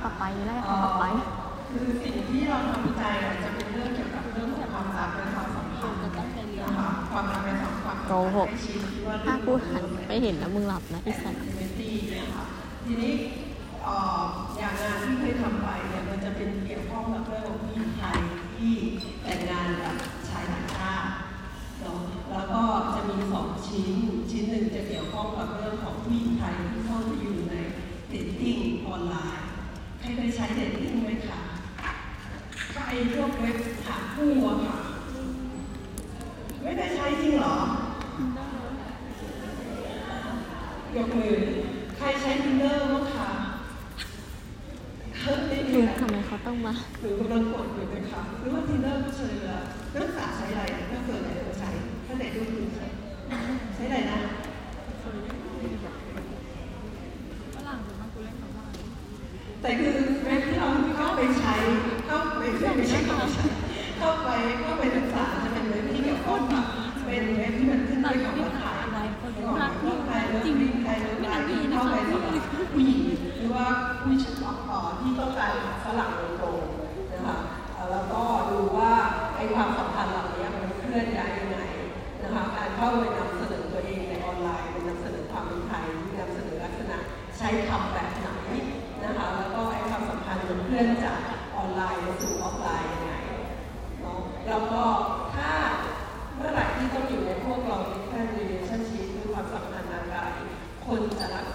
เขากลับไปไล่เขากลับไปคือสิ่งที่เราทำวิจัยอะจะเป็นเรื่องเกี่ยวกับเรื่องของความรักและความสัมพันธ์นะคะความรักและความสัมพันธ์โกหกใชีวิตว่าถ้ากูหันไปเห็นแล้วมึงหลับนะไอ้สัตว์เป็นตีนะคะทีนี้เอ่ออย่างงานที่เคยทำไปเนี่ยมันจะเป็นเกี่ยวข้องกับเรื่องของผู้หญิงไทยที่แต่งงานกับชายต่างชาติเนาะแล้วก็จะมีสองชิ้น ชิ้นหนึ่งจะเกี่ยวข้องกับเรื่องของผู้หญิงไทยที่เข้าไปอยู่ในเดทติ้งออนไลน์ ใครเคยใช้เดทติ้งไหมคะก็ไอ้พวกเว็บหาคู่อะค่ะ ไม่ได้ใช้จริงเหรอยกมือ ใครใช้ทินเนอร์บ้างคะเฮ้ยไม่มีคือนะทำไมเขาต้องมาหนูกำลังกดอยู่นะคะหรือว่าทินเนอร์ก็เฉยเลยนักศึกษาใช้อะไรถ้าเกิดไหนตัวใช้ถ้าไหนดูคุณใช้ใช้อะไรนะ แต่คือเว็บที่เราเข้าไปใช้เข้าไปไม่ใช่เข้าไปใช้เข้าไปเข้าไปศึกษาจะเป็นเว็บที่เกี่ยวข้องกับเป็นเว็บที่มันขึ้นด้วยคำว่าถ่ายก่อนว่าใครเลิฟลิงใครเลิฟไลน์ที่เข้าไปสำหรับผู้หญิงหรือว่าผู้ชายต่อที่ต้องการฝรั่งโดยตรงนะคะแล้วก็ดูว่าไอ้ความสัมพันธ์เหล่านี้มันเคลื่อนย้ายยังไงนะคะการเข้าไปนำเสนอตัวเองในออนไลน์เป็นนำเสนอความเป็นไทยนำเสนอลักษณะใช้คำแบบไหน นะคะแล้วก็ไอ้ความสัม พื่อนจากออนไลน์มาสู่ออฟไลน์ยังไงเนาะแล้วก็ถ้าเมื่อไหร่ที่ต้องอยู่ในพวกเราที่แค่ relationship คือความสัมพันธ์ทางกายคนจะรัก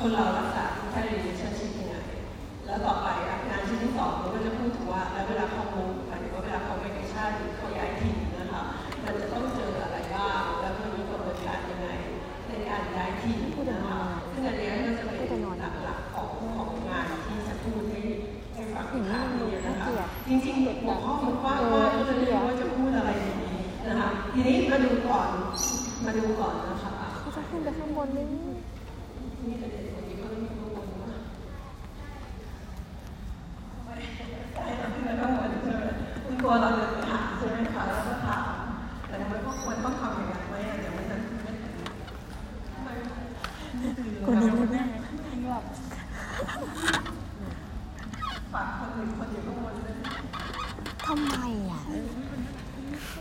คนเรารักษาแค่ relationship ยังไง แล้วต่อไปอะงานชิ้นที่สองมันก็จะพูดถึงว่าแล้วเวลาเขามูหมายถึงว่าเวลาเขาไปในชาติหรือเขาย้ายถิ่นนะคะ มันจะต้องเจออะไรบ้าง แล้วมันมีกระบวนการยังไงในการย้ายถิ่นนะคะซึ่งอันเนี้ยก็จะเป็นหลักๆของของงานที่จะพูดให้ให้ฟังอีกครั้งหนึงนะคะ จริงๆหัวข้อมันกว้างมากก็จะไม่รู้ว่าจะพูดอะไรดีนะคะ ทีนี้มาดูก่อน มาดูก่อนนะคะ เขาจะขึ้นไปข้างบนนึง นี่เป็นเด็กคนนี้ก็ไม่มีข้อมูลว่าให้เราขึ้นไปข้างบนใช่ไหมคุณกลัวเราเดินไปหาใช่ไหมคะแล้วก็ถามแต่มันก็ควรต้องทำอย่างนั้นไหมอะเดี๋ยวมันจะไม่ถึง กูนี่ไม่ได้ ฝากคนอื่นคนอยู่ข้างบนด้วย ทำไมอะ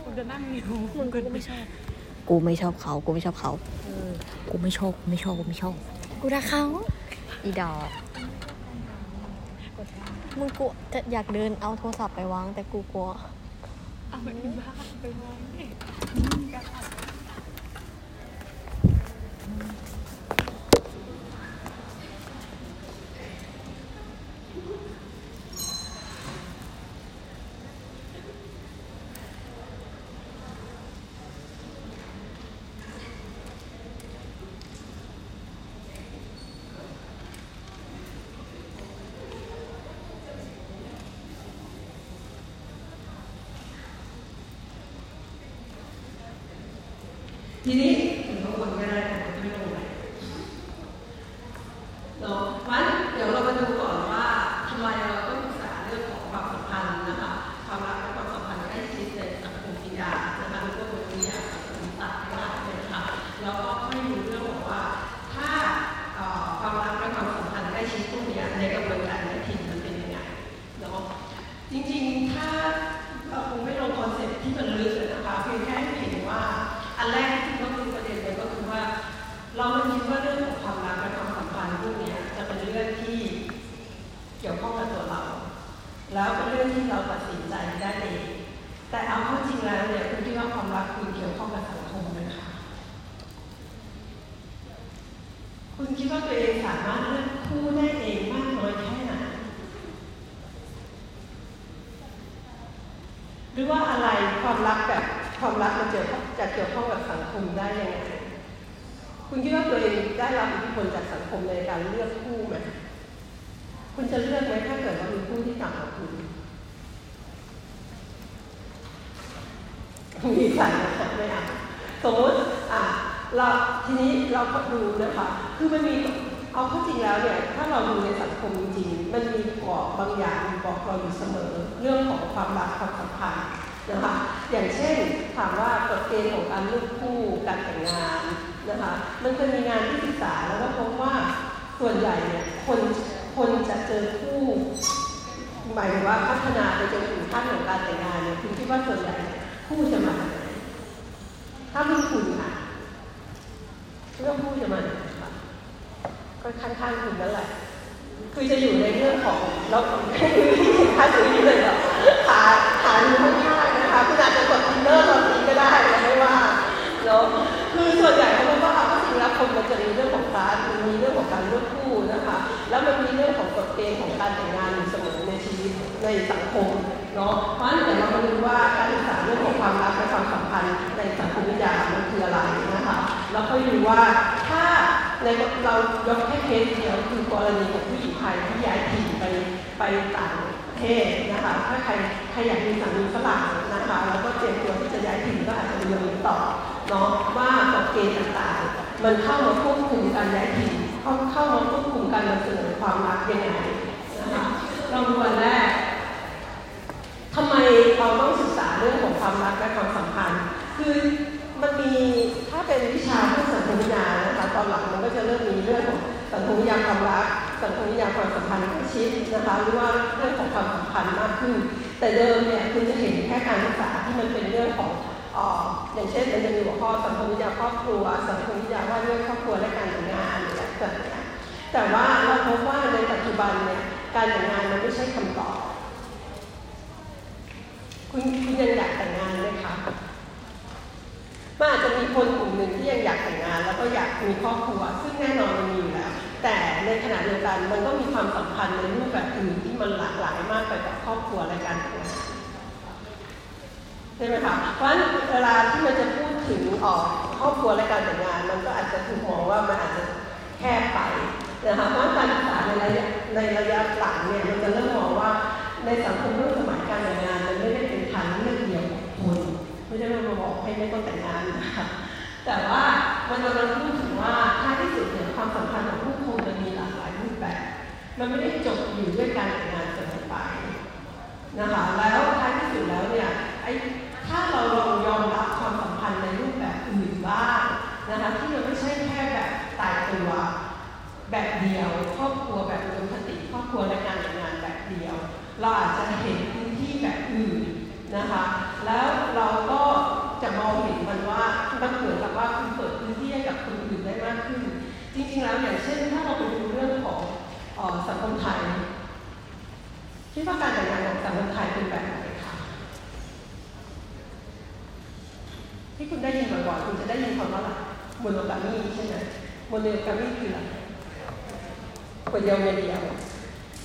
กูจะนั่งอยู่ มึงก็ไม่ชอบ กูไม่ชอบเขา กูไม่ชอบเขากูไม่ชอบกูไม่ชอบกูไม่ชอบกูรักเขาอีดอกมึงกูจะอยากเดินเอาโทรศัพท์ไปวางแต่กูกลัวเอาไปที่บ้านไปมองนี่ ทีนี้ถึงข้างบนก็ได้แต่ไม่ลงไปเนาะงั้นเดี๋ยวเรามาดูก่อนว่าทำไมเราต้องศึกษาเรื่องของความสัมพันธ์นะคะความรักและความสัมพันธ์ใกล้ชิดในสังคมวิทยานะคะหรือว่าบทวิทยาสังคมศาสตร์ก็ได้นะคะแล้วก็ให้ดูเรื่องของว่า ถ้าเอ่อความรักและความสัมพันธ์ใกล้ชิดพวกเนี้ยในกระบวนการในถิ่นมันเป็นยังไงเนาะจริงๆถ้าเราคงไม่ลง concept ที่มันลึกเลยนะคะเพียงแค่ให้เห็นว่า อันแรกที่ต้องดูประเด็นเลยก็คือว่า เราไม่คิดว่าเรื่องของความรักและความสัมพันธ์พวกเนี้ยจะเป็นเรื่อง ที่เกี่ยวข้องกับตัวเรา แล้วเป็นเรื่องที่เราตัดสินใจได้เองแต่เอาเข้าจริงแล้วเนี่ยคุณคิดว่าความรักคุณเกี่ยวข้องกับสังคมไหมคะคุณคิดว่าตัวเองสามารถเลือกคู่ได้เองมากน้อยแค่ไหนหรือว่าอะไรความรักแบบความรักมันจะจะเกี่ยวข้องกับสังคมได้ยังไงคุณคิดว่าตัวเองได้รับอิทธิพลจากสังคมในการเลือกคู่ไหม คุณจะเลือกไหมถ้าเกิดว่ามีคู่ที่ต่างกับคุณมีใส่ไหมไม่เอาสมมติอะเราทีนี้เราก็ดูนะคะ คือมันมีเอาข้าจริงแล้วเนี่ยถ้าเราดูในสังคมจริงมันมีกรอบบางอย่างบอกเราอยู่เสมอ เรื่องของความรักความสัมพันธ์นะคะอย่างเช่นถามว่ากฎเกณฑ์ของการเลือกคู่การแต่งงานนะคะมันเคยมีงานที่ศึกษาแล้วก็พบว่าส่วนใหญ่เนี่ยคน คนจะเจอคู่หมายถึงว่าพัฒนาไปจนถึงขั้นของการแต่งงานเนี่ยคุณคิดว่าส่วนใหญ่คู่จะมาจากไหนถ้าไม่คุณค่ะเรื่องคู่จะมาจากไหนคะก็ข้างๆคุณนั่นแหละคือจะอยู่ในเรื่องของเราถ้าถือนี้เลยเหรอขาขาอยู่ข้างๆนะคะคุณอาจจะกดทินเนอร์ตอนนี้ก็ได้ไม่ว่าเนาะคือส่วนใหญ่เขาบอกว่าเอาจริงแล้วคนมันจะมีเรื่องของการมีเรื่องของการเลือกคู่นะคะ แล้วมันมีเรื่องของกฎเกณฑ์ของการแต่งงานอยู่เสมอในชีวิตในสังคมเนาะเพราะฉะนั้นเดี๋ยวเรามาดูว่าการศึกษาเรื่องของความรักและความสัมพันธ์ในสังคมวิทยามันคืออะไรนะคะแล้วก็ดูว่าถ้าในเรายกแค่เคสเดียวคือกรณีของผู้หญิงไทยที่ย้ายถิ่นไปไปต่างประเทศนะคะถ้าใครใครอยากมีสามีฝรั่งนะคะแล้วก็เตรียมตัวที่จะย้ายถิ่นก็อาจจะเรียนต่อเนาะว่ากฎเกณฑ์ต่างๆ มันเข้ามาควบคุมการย้ายถิ่น เข้าเข้ามาควบคุมการนำเสนอความรักยังไงนะคะเราดูวันแรกทำไมเราต้องศึกษาเรื่องของความรักและความสัมพันธ์ คือมันมีถ้าเป็นวิชาเรื่องสังคมวิทยานะคะตอนหลังมันก็จะเริ่มมีเรื่องของสังคมวิทยาความรักสังคมวิทยาความสัมพันธ์ใกล้ชิดนะคะหรือว่าเรื่องของความสัมพันธ์มากขึ้น แต่เดิมเนี่ยคุณจะเห็นแค่การศึกษาที่มันเป็นเรื่องของออย่างเช่นมันจะมีหัวข้อสังคมวิทยาครอบครัว สังคมวิทยาว่าด้วยครอบครัวและการแต่ แต่ว่าเราพบว่าในปัจจุบันเนี่ยการแต่งงานมันไม่ใช่คำตอบ คุณคุณยังอยากแต่งงานไหมคะมันอาจจะมีคนกลุ่มหนึ่งที่ยังอยากแต่งงาน แล้วก็อยากมีครอบครัว ซึ่งแน่นอนมันมีอยู่แล้ว แต่ในขณะเดียวกันมันก็มีความสัมพันธ์ในรูปแบบอื่นที่มันหลากหลายมากไปกว่าครอบครัวและการแต่งงานใช่ไหมคะเพราะฉะนั้นเวลาที่มันจะพูดถึงออกครอบครัวและการแต่งงาน มันก็อาจจะถูกมองว่ามันอาจจะ แคบไปนะคะเพราะการศึกษาในระยะในระยะหลังเนี่ยมันจะเริ่มมองว่าในสังคมรุ่นสมัยการแต่งงานมันไม่ได้เป็นทางเลือกเดียวของคนไม่ได้มาบอกให้ไม่ต้องแต่งงานนะคะแต่ว่ามันกำลังพูดถึงว่าท้ายที่สุดเนี่ยความสัมพันธ์ของผู้คนมันมีหลากหลายรูปแบบ มันไม่ได้จบอยู่ด้วยการแต่งงานเสมอไปนะคะแล้วท้ายที่สุดแล้วเนี่ยไอ้ถ้าเราลองยอมรับความสัมพันธ์ในรูปแบบอื่นบ้างนะคะที่มันไม่ใช่แค่แบบตายตัว แบบเดียว ครอบครัวแบบอุดมคติครอบครัวและการงานแบบเดียว เราอาจจะเห็นพื้นที่แบบอื่นนะคะ แล้วเราก็จะมองเห็นมันว่ามันเหมือนกับว่าคุณเปิดพื้นที่ให้กับคนอื่นได้มากขึ้น จริงๆแล้วอย่างเช่น ถ้าเราไปดูเรื่องของออสังคมไทยคิดว่าการแต่งงานของสังคมไทยเป็นแบบไหนคะที่คุณได้ยินบ่อยๆคุณจะได้ยินคำว่าอะไรโมโนกามีใช่ไหมโมโนกามีคืออะไร ผัวเดียวเมียเดียว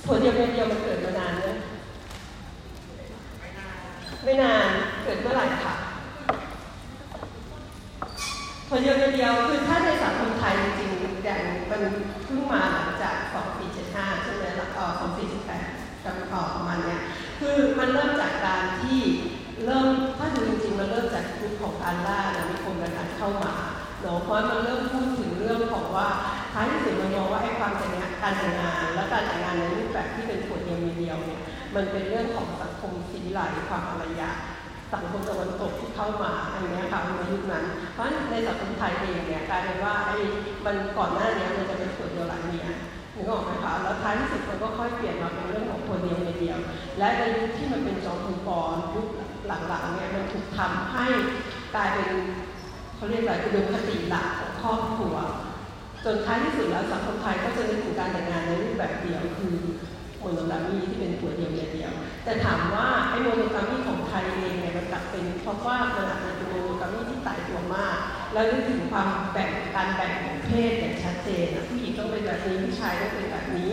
ผัวเดียวเมียเดียวมันเกิดมานานไหมไม่นานเกิดเมื่อไหร่คะผัวเดียวเมียเดียวคือถ้าในสังคมไทยจริงๆอย่างมันเพิ่งมาหลังจาก2475ใช่ไหมแล้วก็2478กับต่อประมาณเนี้ยคือมันเริ่มจากการที่เริ่มถ้าดูจริงๆมันเริ่มจากยุคของการล่านะมีคนการเข้ามา เนาะเพราะมันเริ่มพูดถึงเรื่องของว่าท้ายที่สุดมันมองว่าไอ้ความแต่งงานการแต่งงาน และการแต่งงานในรูปแบบที่เป็นผัวเดียวมีเดียวเนี่ยมันเป็นเรื่องของสังคมศิลาความอารยะสังคมตะวันตกที่เข้ามาอันนี้ค่ะในยุคนั้น เพราะในสังคมไทยเองเนี่ยกลายเป็นว่าไอ้มันก่อนหน้านี้มันจะเป็นผัวเดียวหลายเมียนึกออกไหมคะแล้วท้ายที่สุดมันก็ค่อยเปลี่ยนมาเป็นเรื่องของผัวเดียวเมียเดียว และในยุคที่มันเป็นจอมพลปอนยุคหลังๆเนี่ยมันถูกทำให้กลายเป็น เขาเรียกอะไรอุดมคติหลักของครอบครัว จนท้ายที่สุดแล้วสังคมไทยก็จะนึกถึงการแต่งงานในรูปแบบเดียวคือโมโนกามีที่เป็นผัวเดียวเมียเดียว แต่ถามว่าไอ้โมโนกามีของไทยเองเนี่ยมันกลับเป็นเพราะว่ามันอาจจะเป็นโมโนกามีที่ตายตัวมาก แล้วนึกถึงความแบ่งการแบ่งของเพศอย่างชัดเจนผู้หญิงต้องเป็นแบบนี้ผู้ชายต้องเป็นแบบนี้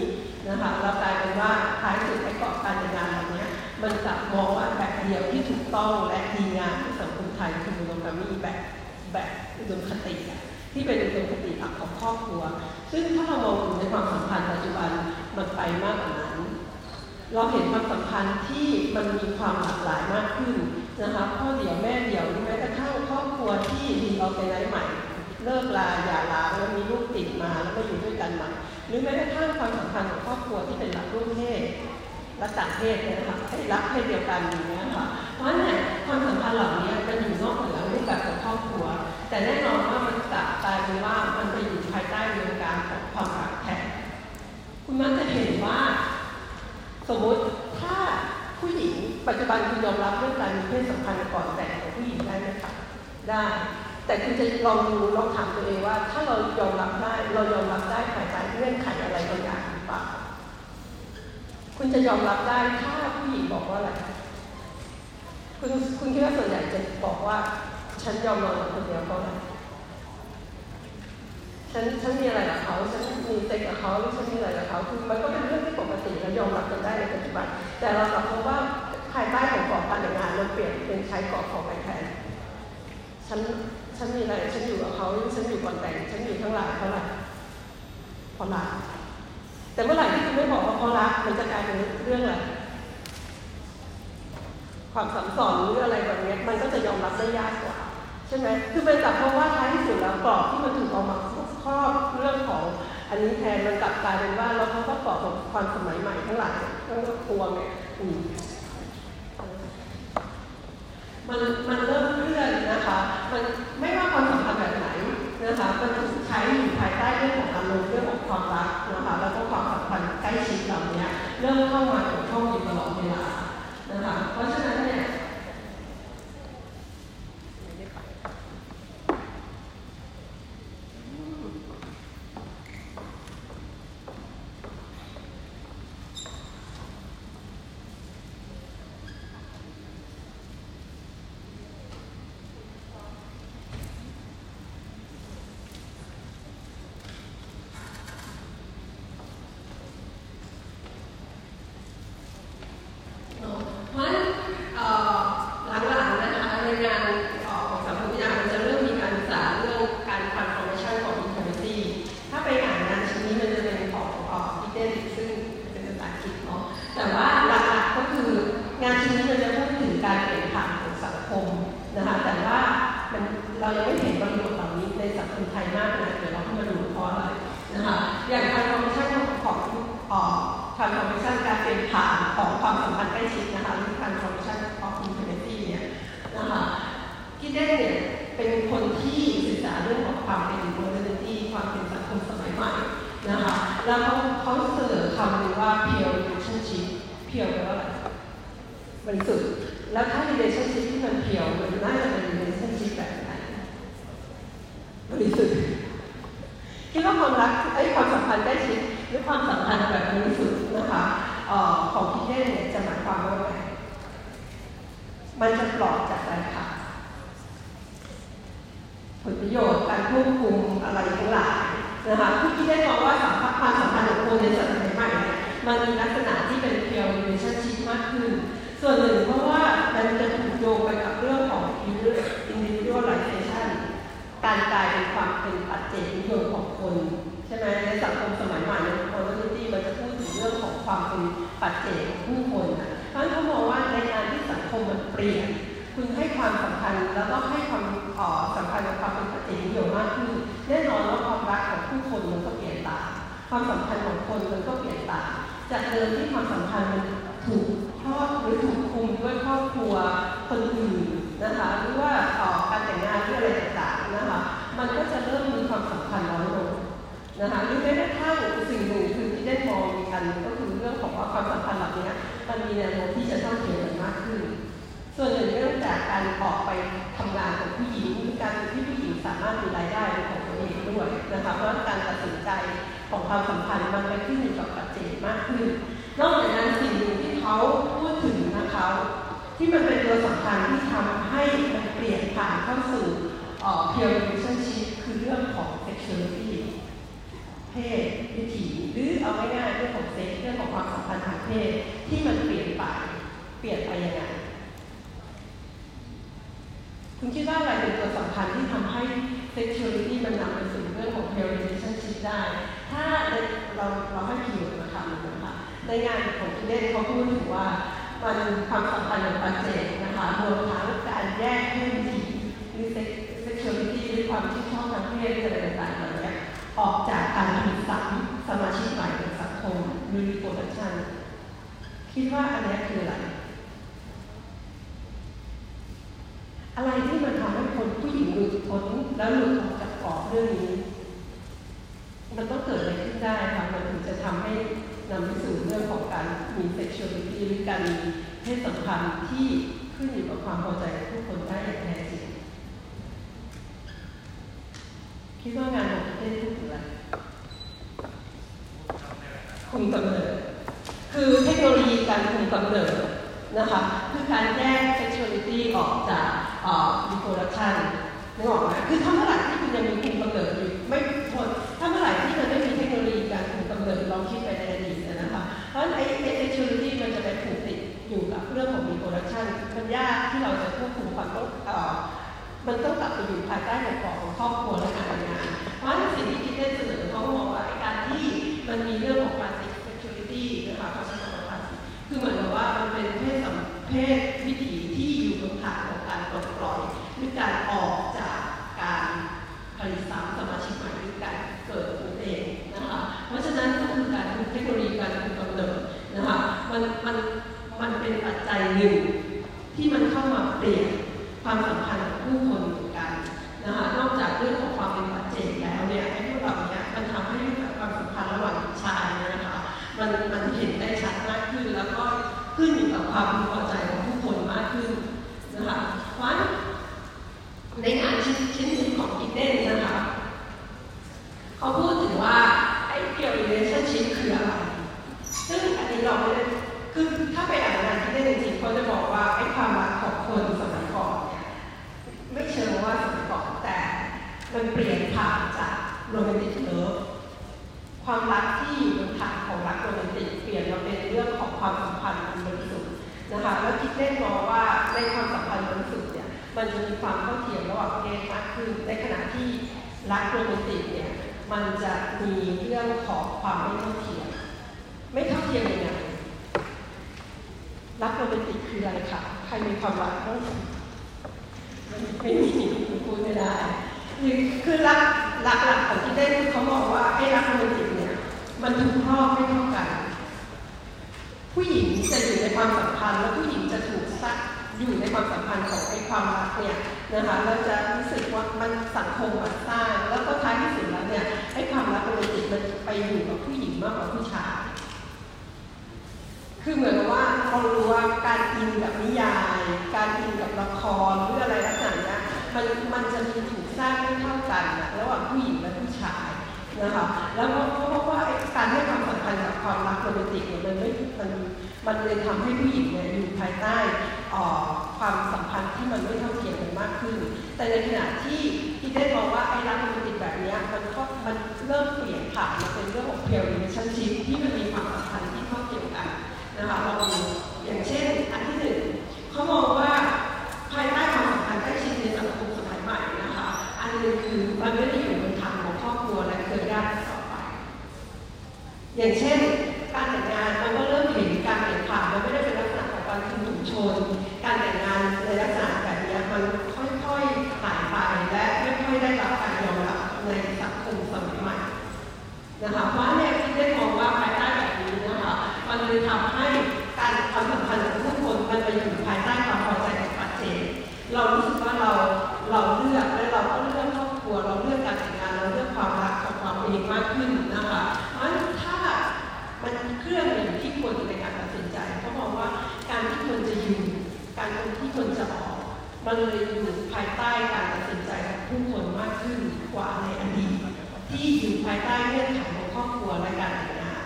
นะคะแล้วกลายเป็นว่าท้ายสุดไอ้เกาะการแต่งงานแบบนี้มันกลับมองว่าแบบเดียวที่ถูกต้องและดีงามที่สังคมไทยคือโมโนกามีแบบ แบบอุดมคติที่เป็นอุดมคติหลักของครอบครัว ซึ่งถ้าเรามองในความสัมพันธ์ปัจจุบันมันไปมากกว่านั้น เราเห็นความสัมพันธ์ที่มันมีความหลากหลายมากขึ้นนะคะพ่อเดี่ยวแม่เดี่ยวแม้กระทั่งครอบครัวที่ดีออแกไนซ์ใหม่ เลิกลาอย่าล้างแล้วมีลูกติดมาแล้วมาอยู่ด้วยกันใหม่หรือแม้กระทั่งความสัมพันธ์ของครอบครัวที่เป็นหลักร่วมเพศรักต่างเพศนะคะให้รักเพศเดียวกันอย่างเงี้ยค่ะเพราะฉะนั้นความสัมพันธ์เหล่านี้มันอยู่นอกเหนือ รูปแบบของครอบครัว แต่แน่นอนว่ามันกลับกลายเป็นว่ามันไปอยู่ภายใต้วงการของความรักแท้คุณมักจะเห็นว่า สมมติถ้าผู้หญิงปัจจุบันคุณยอมรับเรื่องการมีเพศสัมพันธ์ก่อนแต่งของผู้หญิงได้ไหมคะได้ แต่คุณจะลองดูลองถามตัวเองว่า ถ้าเรายอมรับได้เรายอมรับได้ภายใต้เงื่อนไขอะไรบางอย่างหรือเปล่าคุณจะยอมรับได้ถ้าผู้หญิงบอกว่าอะไรคุณคุณคิดว่าส่วนใหญ่จะบอกว่า ฉันยอมนอนกับคนเดียวเพราะอะไรฉันฉันมีอะไรกับเขา ฉันมีเซ็กกับเขาหรือฉันมีอะไรกับเขา คือมันก็เป็นเรื่องที่ปกติและยอมรับกันได้ในปัจจุบัน แต่เรากลับพบว่าภายใต้ของกรอบการแต่งงานเราเปลี่ยนเป็นใช้กรอบของแทนฉันฉันมีอะไร ฉันอยู่กับเขา ฉันอยู่ก่อนแต่ง ฉันอยู่ทั้งหลายเท่าไหร่พอรักแต่เมื่อไหร่ที่คุณไม่บอกว่าพอรักมันจะกลายเป็นเรื่องอะไร ความสัมสอนหรืออะไรแบบนี้มันก็จะยอมรับได้ยากกว่า ช่ไหมคือเป็นแต่เพราะว่าท้ายที่สุดแล้วกรอบที่มันถูกเอามาครอบเรื่องของอันนี้แทนมันกลับกลายเป็นว่าเราเขาก็กรอบของความสมัยใหม่ทั้งหลายทั้งตัวเนี่ยมันมันเริ่มเคลื่อนนะคะ มันไม่ว่าความสัมพันธ์แบบไหนนะคะมันถูกใช้อยู่ภายใต้เรื่องของอารมณ์เรื่องของความรักนะคะแล้วก็ความสัมพันธ์ใกล้ชิดเหล่านี้เริ่มเข้ามาเกี่ยวข้องอยู่ตลอดเวลานะคะเพราะฉะนั้นเนี่ยเพราะฉะนั้นหลังๆนะคะในงานของสังคมวิทยามันจะเริ่มมีการศึกษาเรื่องการ transformation ของ intimacy ถ้าไปอ่านงานชิ้นนี้มันจะเป็นของอีเดนซึ่งเป็นภาษาอังกฤษเนาะแต่ว่าหลักๆก็คืองานชิ้นนี้มันจะพูดถึงการเปลี่ยนผ่านของสังคมนะคะแต่ว่ามันเรายังไม่เห็นบริบทเหล่านี้ในสังคมไทยมากเลยเดี๋ยวเราขึ้นมาดูเพราะอะไรนะคะอย่าง transformation ของ transformation การเปลี่ยนผ่านของความสัมพันธ์ใกล้ชิดนะคะหรือ transformation of intimacy เนี่ยนะคะกิเดนเนี่ยเป็นคนที่ศึกษาเรื่องของความเป็น modernity ความเป็นสังคมสมัยใหม่นะคะแล้วเขาเขาเสนอคำหนึ่งว่า pure relationship pure แปลว่าอะไรบริสุทธิ์แล้วถ้า relationship ที่มันเพียวมันน่าจะเป็น relationship แบบไหนบริสุทธิ์คิดว่าความรักไอ้ความสัมพันธ์ใกล้ชิดหรือความสัมพันธ์แบบบริสุทธิ์นะคะออของพิ เย่จะหมายความว่าไงมันจะปลอดจากอะไรคะผลประโยชน์การควบคุมอะไรทั้งหลายนะคะผู้ที่ได้มองว่าสัมพันธ์ความสัมพันธ์ของคนในสังคมใหม่เนี่ยมันมีลักษณะที่เป็นเพียว relationship มากขึ้น ส่วนหนึ่งเพราะว่ามันจะถูกโยงไปกับเรื่องของ individualization การกลายเป็นความเป็นปัจเจกนิยมของคน ใช่ไหมในสังคมสมัยใหม่ใน modernity มันจะพูดถึงเรื่องของความเป็นปัจเจกของผู้คนนะเพราะฉะนั้นเขามองว่าในการที่สังคมมันเปลี่ยนคุณให้ความสำคัญแล้วก็ให้ความสำคัญกับความเป็นปัจเจกนิยมมากขึ้นแน่นอนว่าความรักของผู้คนมันก็เปลี่ยนตามความสัมพันธ์ของคนมันก็เปลี่ยนตามจากเดิมที่ความสัมพันธ์มันถูกครอบหรือถูกคุมด้วยครอบครัวคนอื่น นะคะหรือว่าต่อการแต่งงานหรืออะไรต่างๆนะคะมันก็จะเริ่มมีความสำคัญน้อยลงนะคะหรือแม้กระทั่งสิ่งหนึ่งคือที่ได้มองอีกันก็คือเรื่องของว่าความสัมพันธ์เหล่านี้มันมีแนวโน้มที่จะต้องเปลี่ยนมากขึ้น ส่วนหนึ่งเรื่องจากการออกไปทำงานของผู้หญิงการที่ผู้หญิงสามารถมีรายได้เป็นของตัวเองด้วยนะคะเพราะการตัดสินใจของความสัมพันธ์มันไปขึ้นอยู่กับปัจเจกมากขึ้น นอกจากนั้นสิ่งหนึ่งที่เขาพูดถึงนะคะที่มันเป็นตัวสำคัญที่ทำ เข้าสู่เอ่อ peer relationship คือเรื่องของ sexuality เพศวิถีหรือเอาง่ายๆเรื่องของเซ็กเรื่องของความสัมพันธ์ทางเพศที่มันเปลี่ยนไปเปลี่ยนไปยังไงคุณคิดว่าอะไรเป็นตัวสำคัญที่ทำให้ sexuality มันนำไปสู่เรื่องของ peer relationship ได้ ถ้าเราเราให้พิมพ์มาทำนะคะในงานของคุณเล่นเขาพูดถึงว่ามันความสัมพันธ์กับปัจเจกนะคะรวมทั้งการแยกเพศวิถี ความที่ชอบทางเพศอะไรต่างๆเหล่านี้ออกจากการผลิตสังสมาชิกใหม่ในสังคมหรือ reproduction คิดว่าอันนี้คืออะไร อะไรที่มันทำให้คนผู้หญิงหลุดพ้นแล้วหลุดออกจากกรอบเรื่องนี้ มันต้องเกิดอะไรขึ้นได้ค่ะมันถึงจะทำให้นำไปสู่เรื่องของการมี sexuality หรือการมีเพศสัมพันธ์ที่ขึ้นอยู่กับความพอใจของทุกคนได้อย่างแท้จริง คิดว่างานของประเทศพูดถึงอะไรคุมกำเนิด คือเทคโนโลยีการคุมกำเนิดนะคะ คือการแยก sexuality ออกจากเอ่อ reproduction นึกออกไหมคือถ้าเมื่อไหร่ที่คุณยังมีคุมกำเนิดอยู่ไม่ทนถ้าเมื่อไหร่ที่มันไม่มีเทคโนโลยีการคุมกำเนิดลองคิดไปในอดีตนะคะเพราะฉะนั้นไอ้ไอ้ sexuality มันจะไปผูกติดอยู่กับเรื่องของ reproduction มันยากที่เราจะควบคุมความต้อง มันต้องกลับไปอยู่ภายใต้ในกรอบของครอบครัวและการทำงาน เพราะฉะนั้นสิ่งที่คิดได้เสนอเขาบอกว่าการที่มันมีเรื่องของการติด sexuality นะคะเขาใช้คำว่า plastic คือเหมือนกับว่ามันเป็นเพศสัมเพศวิถีที่อยู่บนฐานของการปลดปล่อยหรือการออกจากการผลิตซ้ำสมาชิกใหม่หรือการเกิดตัวเองนะคะเพราะฉะนั้นก็คือการเทคโนโลยีการคุมกำเนิดนะคะมันมันมันเป็นปัจจัยหนึ่งที่มันเข้ามาเปลี่ยนความสัมพันธ์ ผู้คนเหมือนกันนะคะนอกจากเรื่องของความเป็นปัจเจกแล้วเนี่ยไอ้พวกเราเนี่ยมันทำให้ความสัมพันธ์ระหว่างชายเนี่ยนะคะมันมันเห็นได้ชัดมากขึ้น แล้วก็ขึ้นอยู่กับความพึงพอใจของผู้คนมากขึ้นนะคะเพราะฉะนั้นในงานชิ้นชิ้นหนึ่งของกิเด้นนะคะเขาพูดถึงว่าไอ้ peer relationship คืออะไรซึ่งอันนี้เราไม่ได้คือถ้าไปอ่านงานที่ได้จริงๆเขาจะบอกว่าไอ้ความรักของคนสมัยก่อนเนี่ยไม่เชิงว่าสมัยก่อนแต่ มันเปลี่ยนผ่านจากโรแมนติกเลิฟความรักที่อยู่บนฐานของรักโรแมนติกเปลี่ยนมาเป็นเรื่องของความสัมพันธ์อันบริสุทธิ์นะคะแล้วคิดเล่นมองว่าในความสัมพันธ์บริสุทธิ์เนี่ยมันจะมีความเท่าเทียมระหว่างเพศมากขึ้นในขณะที่รักโรแมนติกเนี่ยมันจะมีเรื่องของความไม่เท่าเทียม ไม่เท่าเทียมยังไงรักโรแมนติกคืออะไรคะใครมีความรักบ้างไม่มีพูดไม่ได้ คือคือรักรักหลักของที่ได้เขาบอกว่าไอ้รักโรแมนติกเนี่ยมันถูกครอบไม่เท่ากัน ผู้หญิงจะอยู่ในความสัมพันธ์แล้วผู้หญิงจะถูกซักอยู่ในความสัมพันธ์ของไอ้ความรักเนี่ยนะคะเราจะรู้สึกว่ามันสังคมมันสร้างแล้วก็ท้ายที่สุดแล้วเนี่ยไอ้ความรักโรแมนติกมันไปอยู่กับผู้หญิงมากกว่าผู้ชายคือเหมือนกับว่าเรารู้ว่าการอินกับนิยาย การอินกับละครหรืออะไรลักษณะเนี้ยมันมันจะมีถูก สร้างไม่เท่ากันระหว่างผู้หญิงและผู้ชายนะคะแล้วก็เพราะว่าการให้ความสำคัญกับความรักโรแมนติกเนี่ยมันไม่มันมันเลยทำให้ผู้หญิงเนี่ยอยู่ภายใต้อ่อความสัมพันธ์ที่มันไม่เท่าเทียมกันมากขึ้น แต่ในขณะที่ที่ได้มองว่าไอ้รักโรแมนติกแบบเนี้ยมันก็มันเริ่มเปลี่ยนผ่านมาเป็นเรื่องของ peer relationship ที่มันมีความสัมพันธ์ที่เท่าเทียมกันนะคะเราอย่างเช่นอันที่หนึ่งเขามองว่า อย่างเช่นการแต่งงานมันก็เริ่มเห็นการเปลี่ยนผ่านมันไม่ได้เป็นลักษณะของการคุมถุงชน การแต่งงานในลักษณะแบบนี้มันค่อยๆหายไปและไม่ค่อยได้รับการยอมรับในสังคมสมัยใหม่นะคะ มันเลยอยู่ภายใต้การตัดสินใจของผู้คนมากขึ้นกว่าในอดีตที่อยู่ภายใต้เงื่อนไขของครอบครัวและการแต่งงาน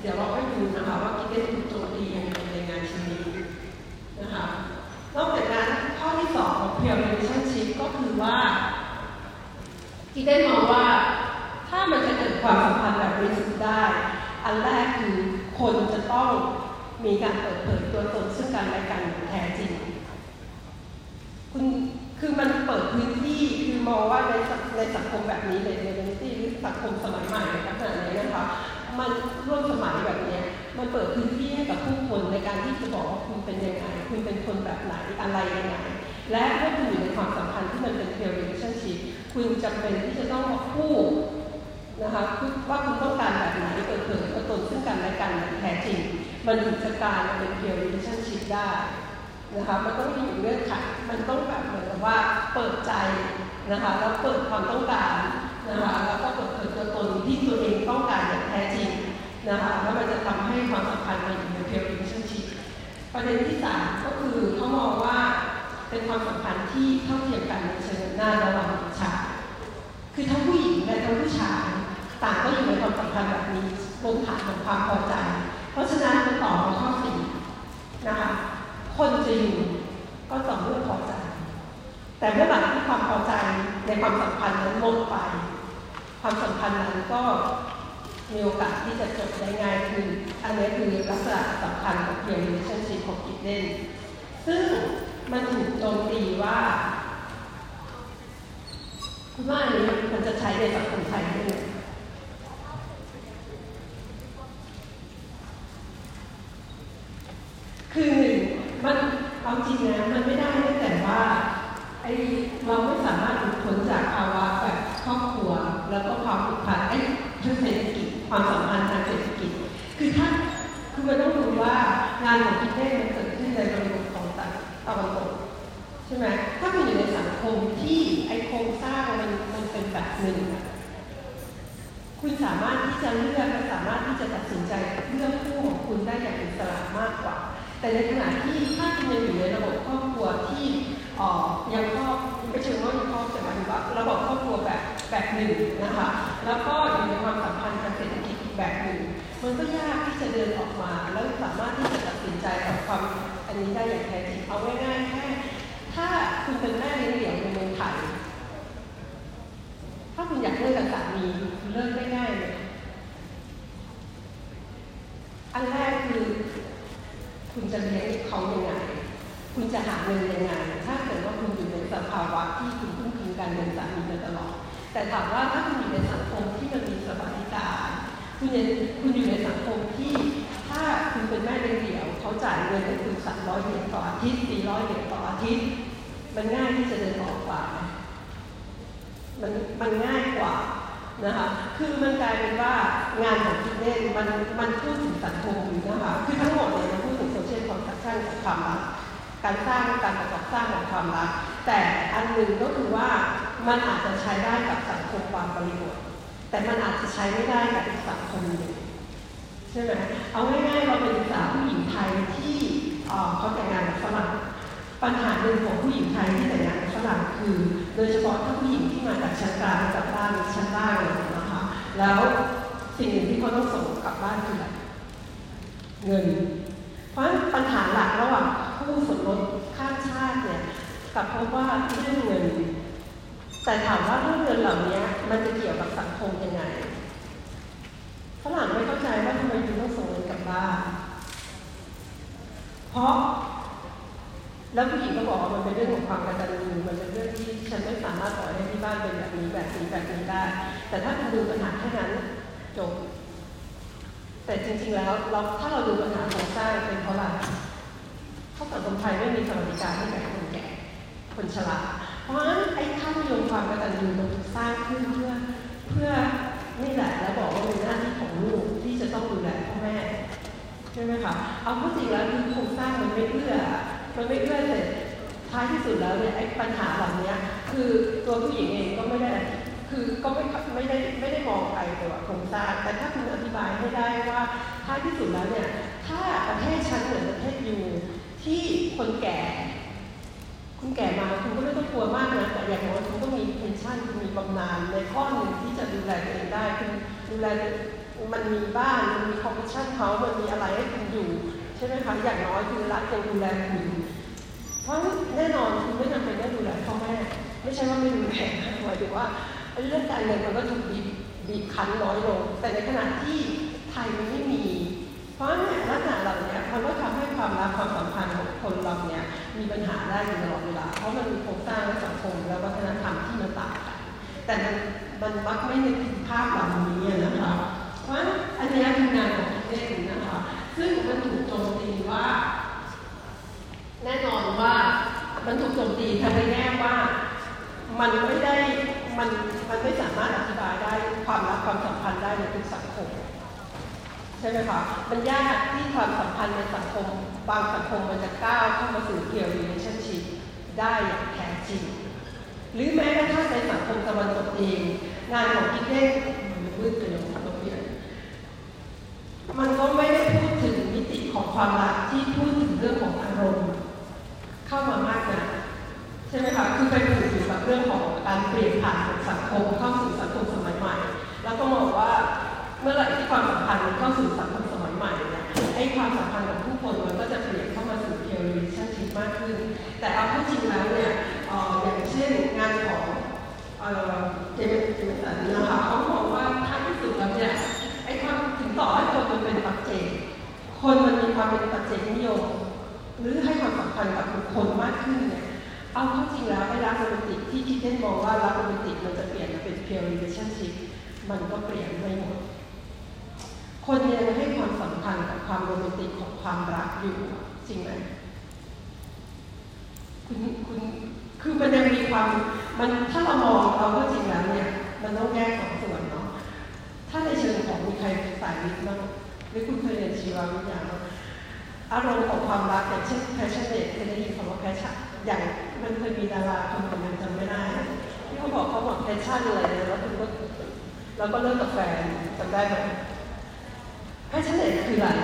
เดี๋ยวเราไปดูนะคะว่าคิดได้ถูกโจทย์ดียังไงในงานชิ้นนี้นะคะนอกจากนั้นข้อที่สองของ peer relationship ก็คือว่าคิดได้มองว่าถ้ามันจะเกิดความสัมพันธ์แบบบริสุทธิ์ได้ อันแรกคือคนจะต้องมีการเปิดเผยตัวตนซึ่งกันและกันอย่างแท้จริง คุณคือมันเปิดพื้นที่คือมองว่าในสังในสังคมแบบนี้ในในที่หรือสังคมสมัยใหม่ในลักษณะนี้นะคะ มันร่วมสมัยแบบนี้มันเปิดพื้นที่ให้กับผู้คนในการที่จะบอกว่าคุณเป็นยังไงคุณเป็นคนแบบไหนอะไรยังไงและเมื่อคุณอยู่ในความสัมพันธ์ที่มันเป็น peer relationship คคุณจำเป็นที่จะต้องมาพูดนะคะว่าคุณต้องการแบบไหนเปิดเผยตัวตนซึ่งกันและกันอย่างแท้จริง มันถึงจะการเป็นเพียว relationship ได้ นะคะมันต้องมีเงื่อนไขมันต้องแบบเหมือนกับว่าเปิดใจนะคะแล้วเปิดความต้องการนะคะแล้วก็เปิดเผยตัวตนที่ตัวเองต้องการอย่างแท้จริงนะคะแล้วมันจะทำให้ความสัมพันธ์มันอยู่ในเพียว relationship ประเด็นที่สามก็คือเขามองว่าเป็นความสัมพันธ์ที่เท่าเทียมกันในเชิงหน้าระหว่างชายคือทั้งผู้หญิงและทั้งผู้ชายต่างก็อยู่ในความสัมพันธ์แบบนี้บนฐานของความพอใจ เพราะฉะนั้นมันต่อมาข้อสี่นะคะ คนจะอยู่ก็ต่อเมื่อพอใจ แต่เมื่อไหร่ที่ความพอใจในความสัมพันธ์นั้นหมดไป ความสัมพันธ์นั้นก็มีโอกาสที่จะจบได้ง่ายขึ้นอันนี้คือลักษณะสำคัญของเพียง relationship ของกิจเล่นซึ่งมันถูกโจมตีว่าคุณว่าอันนี้มันจะใช้ในสังคมไทยได้ไหมคือหนึ่ง มันเอาจริงนะมันไม่ได้แต่ว่าไอเราไม่สามารถหลุดพ้นจากภาวะแบบครอบครัว แล้วก็ความผูกพันไอ้เรื่องเศรษฐกิจความสัมพันธ์ทางเศรษฐกิจ คือถ้าคือมันต้องรู้ว่างานของพิเต้มันเกิดขึ้นในบริบทของตะวันตกใช่ไหมถ้าคุณอยู่ในสังคมที่ไอโครงสร้างมันมันเป็นแบบหนึ่งคุณสามารถที่จะเลือกและสามารถที่จะตัดสินใจเลือกคู่ของคุณได้อย่างอิสระมากกว่า แต่ในขณะที่ถ้าคุณยังอยู่ในระบบครอบครัวที่ออยังครอบไม่เชิงว่ายังครอบแต่หมายถึงว่าระบบครอบครัวแบบแบบหนึ่งนะคะแล้วก็อยู่ในความสัมพันธ์ทางเศรษฐกิจอีกแบบหนึ่งมันก็ยากที่จะเดินออกมา แล้วสามารถที่จะตัดสินใจกับความอันนี้ได้อย่างแท้จริงเอาง่ายๆแค่ถ้าคุณเป็นแม่เลี้ยงเดี่ยวในเมืองไทยถ้าคุณอยากเลิกกับสามีคุณเลิกได้ง่ายเลยอันแรก คุณจะเลี้ยงเขายังไง คุณจะหาเงินยังไง ถ้าเกิดว่าคุณอยู่ในสภาวะที่คุณพึ่งพิงกันเป็นสามีมาตลอด แต่ถามว่าถ้าคุณอยู่ในสังคมที่มันมีสวัสดิการคุณยู่คุณอยู่ในสังคมที่ถ้าคุณเป็นแม่เลี้ยงเดี่ยว เขาจ่ายเงินให้คุณสามร้อยเหรียญต่ออาทิตย์สี่ร้อยเหรียญต่ออาทิตย์ มันง่ายที่จะเดินออกกว่ามันมันง่ายกว่านะคะ คือมันกลายเป็นว่างานของคิดเน่นมันมันพูดถึงสังคมนะคะ คือทั้งหมดเนี่ย คอนแทคชั่นของความรักการสร้างการประกอบสร้างของความรัก แต่อันหนึ่งก็คือว่ามันอาจจะใช้ได้กับสังคมบางบริบท แต่มันอาจจะใช้ไม่ได้กับอีกสังคมหนึ่งใช่ไหมเอาง่ายๆเราเป็นสาวผู้หญิงไทยที่เขาแต่งงานกับฝรั่งปัญหาหนึ่งของผู้หญิงไทยที่แต่งงานกับฝรั่งคือ โดยเฉพาะถ้าผู้หญิงที่มาจากชั้นกลางจากบ้านชั้นล่างนะคะแล้วสิ่งหนึ่งที่เขาต้องส่งกลับบ้านคือเงิน เพราะปัญหาหลักระหว่างคู่สมรสข้ามชาติเนี่ยกับเพราะว่าเรื่องเงิน แต่ถามว่าเรื่องเงินเหล่านี้มันจะเกี่ยวกับสังคมยังไงฝรั่งไม่เข้าใจว่าทำไมคุณต้องส่งเงินกลับบ้านเพราะแล้วผู้หญิงก็บอกว่ามันเป็นเรื่องของความกตัญญูมันเป็นเรื่องที่ฉันไม่สามารถปล่อยให้ที่บ้านเป็นแบบนี้แบบนี้แบบนี้ได้ แต่ถ้าคุณดูปัญหาแค่นั้นจบ แต่จริงๆแล้วเราถ้าเราดูปัญหาโครงสร้างเป็นเพราะอะไรเพราะสังคมไทยไม่มีสวัสดิการให้แก่คนแก่ คนชราเพราะฉะนั้นไอ้ค่านิยมความกตัญญูมันถูกสร้างขึ้นเพื่อเพื่อนี่แหละแล้วบอกว่าเป็นหน้าที่ของลูกที่จะต้องดูแลพ่อแม่ใช่ไหมคะเอาพูดจริงแล้วคือโครงสร้างมันไม่เอื้อมันไม่เอื้อเสร็จท้ายที่สุดแล้วเนี่ยไอ้ปัญหาเหล่านี้คือตัวผู้หญิงเองก็ไม่ได้ คือก็ไม่ไม่ได้ไม่ได้มองไปแต่ว่าโครงสร้างแต่ถ้าคุณอธิบายให้ได้ว่าท้ายที่สุดแล้วเนี่ย ถ้าประเทศชั้นเหมือนประเทศยูที่คนแก่ คุณแก่มาคุณก็ไม่ต้องกลัวมากนะแต่อย่างน้อยคุณก็มีเพนชั่นคุณมีบำนาญในข้อหนึ่งที่จะดูแลตัวเองได้คุณดูแลมันมีบ้านมันมีคอมมิชชั่นเขามันมีอะไรให้คุณอยู่ใช่ไหมคะอย่างน้อยคือรัฐยังดูแลคุณเพราะแน่นอนคุณไม่จำเป็นต้องดูแลพ่อแม่ไม่ใช่ว่าไม่ดูแลหมายถึงว่า เรื่องการเงินมันก็ถูกบีบบีบคั้นน้อยลง แต่ในขณะที่ไทยมันไม่มี เพราะเนี่ยลักษณะเหล่านี้มันก็ทำให้ความรักความสัมพันธ์ของคนเราเนี่ยมีปัญหาได้อยู่ตลอดเวลา เพราะมันมีโครงสร้างและสังคมและวัฒนธรรมที่มันต่างกันแต่มันมันมักไม่นึกถึงภาพเหล่านี้นะคะเพราะอันนี้คืองานของพิเศนะคะ ซึ่งมันถูกโจมตีว่า แน่นอนว่ามันถูกโจมตีทางในแง่ว่า มันไม่ได้ มันมันไม่สามารถอธิบายได้ความรักความสัมพันธ์ได้ในทุกสังคม ใช่ไหมคะมันยากที่ความสัมพันธ์ในสังคม บางสังคมมันจะก้าวเข้ามาสู่เกี่ยว relationship ได้อย่างแท้จริง หรือแม้กระทั่งในสังคมตะวันตกเอง งานของ Giddens มืดไปเลยตรงนี้มันก็ไม่ได้พูดถึงมิติของความรักที่พูดถึงเรื่องของอารมณ์ เข้ามามากนะใช่ไหมคะคือไปผูกอยู่กับเรื่องของการเปลี่ยนผ่านของสังคมเข้าสู่สังคมสมัยใหม่ แล้วก็มองว่าเมื่อไหร่ที่ความสัมพันธ์เข้าสู่สังคมสมัยใหม่เนี่ยไอ้ความสัมพันธ์กับผู้คนมันก็จะเปลี่ยนเข้ามาสู่ pure relationship มากขึ้น แต่เอาเข้าจริงแล้วเนี่ยอย่างเช่นงานของ Jamieson นะคะเขาบอกว่าท้ายที่สุดแล้วเนี่ยไอ้ความถึงต่อให้คนมันเป็นปัจเจกคนมันมีความเป็นปัจเจกนิยมหรือให้ความสำคัญกับบุคคลมากขึ้นเนี่ย เอาเข้าจริงแล้วไอ้รักโรแมนติกที่ Giddens มองว่ารักโรแมนติกมันจะเปลี่ยนเป็น pure relationship มันก็เปลี่ยนไม่หมด คนยังให้ความสำคัญกับความโรแมนติกของความรักอยู่จริงไหมคุณคุณคือมันยังมีความมันถ้าเรามองเราก็จริงแล้วเนี่ย มันต้องแยกสองส่วนเนาะถ้าในเชิงของมีใครสายวิทย์บ้างหรือคุณเคยเรียนชีววิทยาบ้างอารมณ์ของความรักอย่างเช่น passionate เคยได้ยินคำว่า passion อย่าง มันเคยมีดาราคนคนนึงจำไม่ได้ที่เขาบอกเขาบอก passion อะไรแล้วคุณก็แล้วก็เลิกกับแฟนจำได้ไหม passionate คืออะไร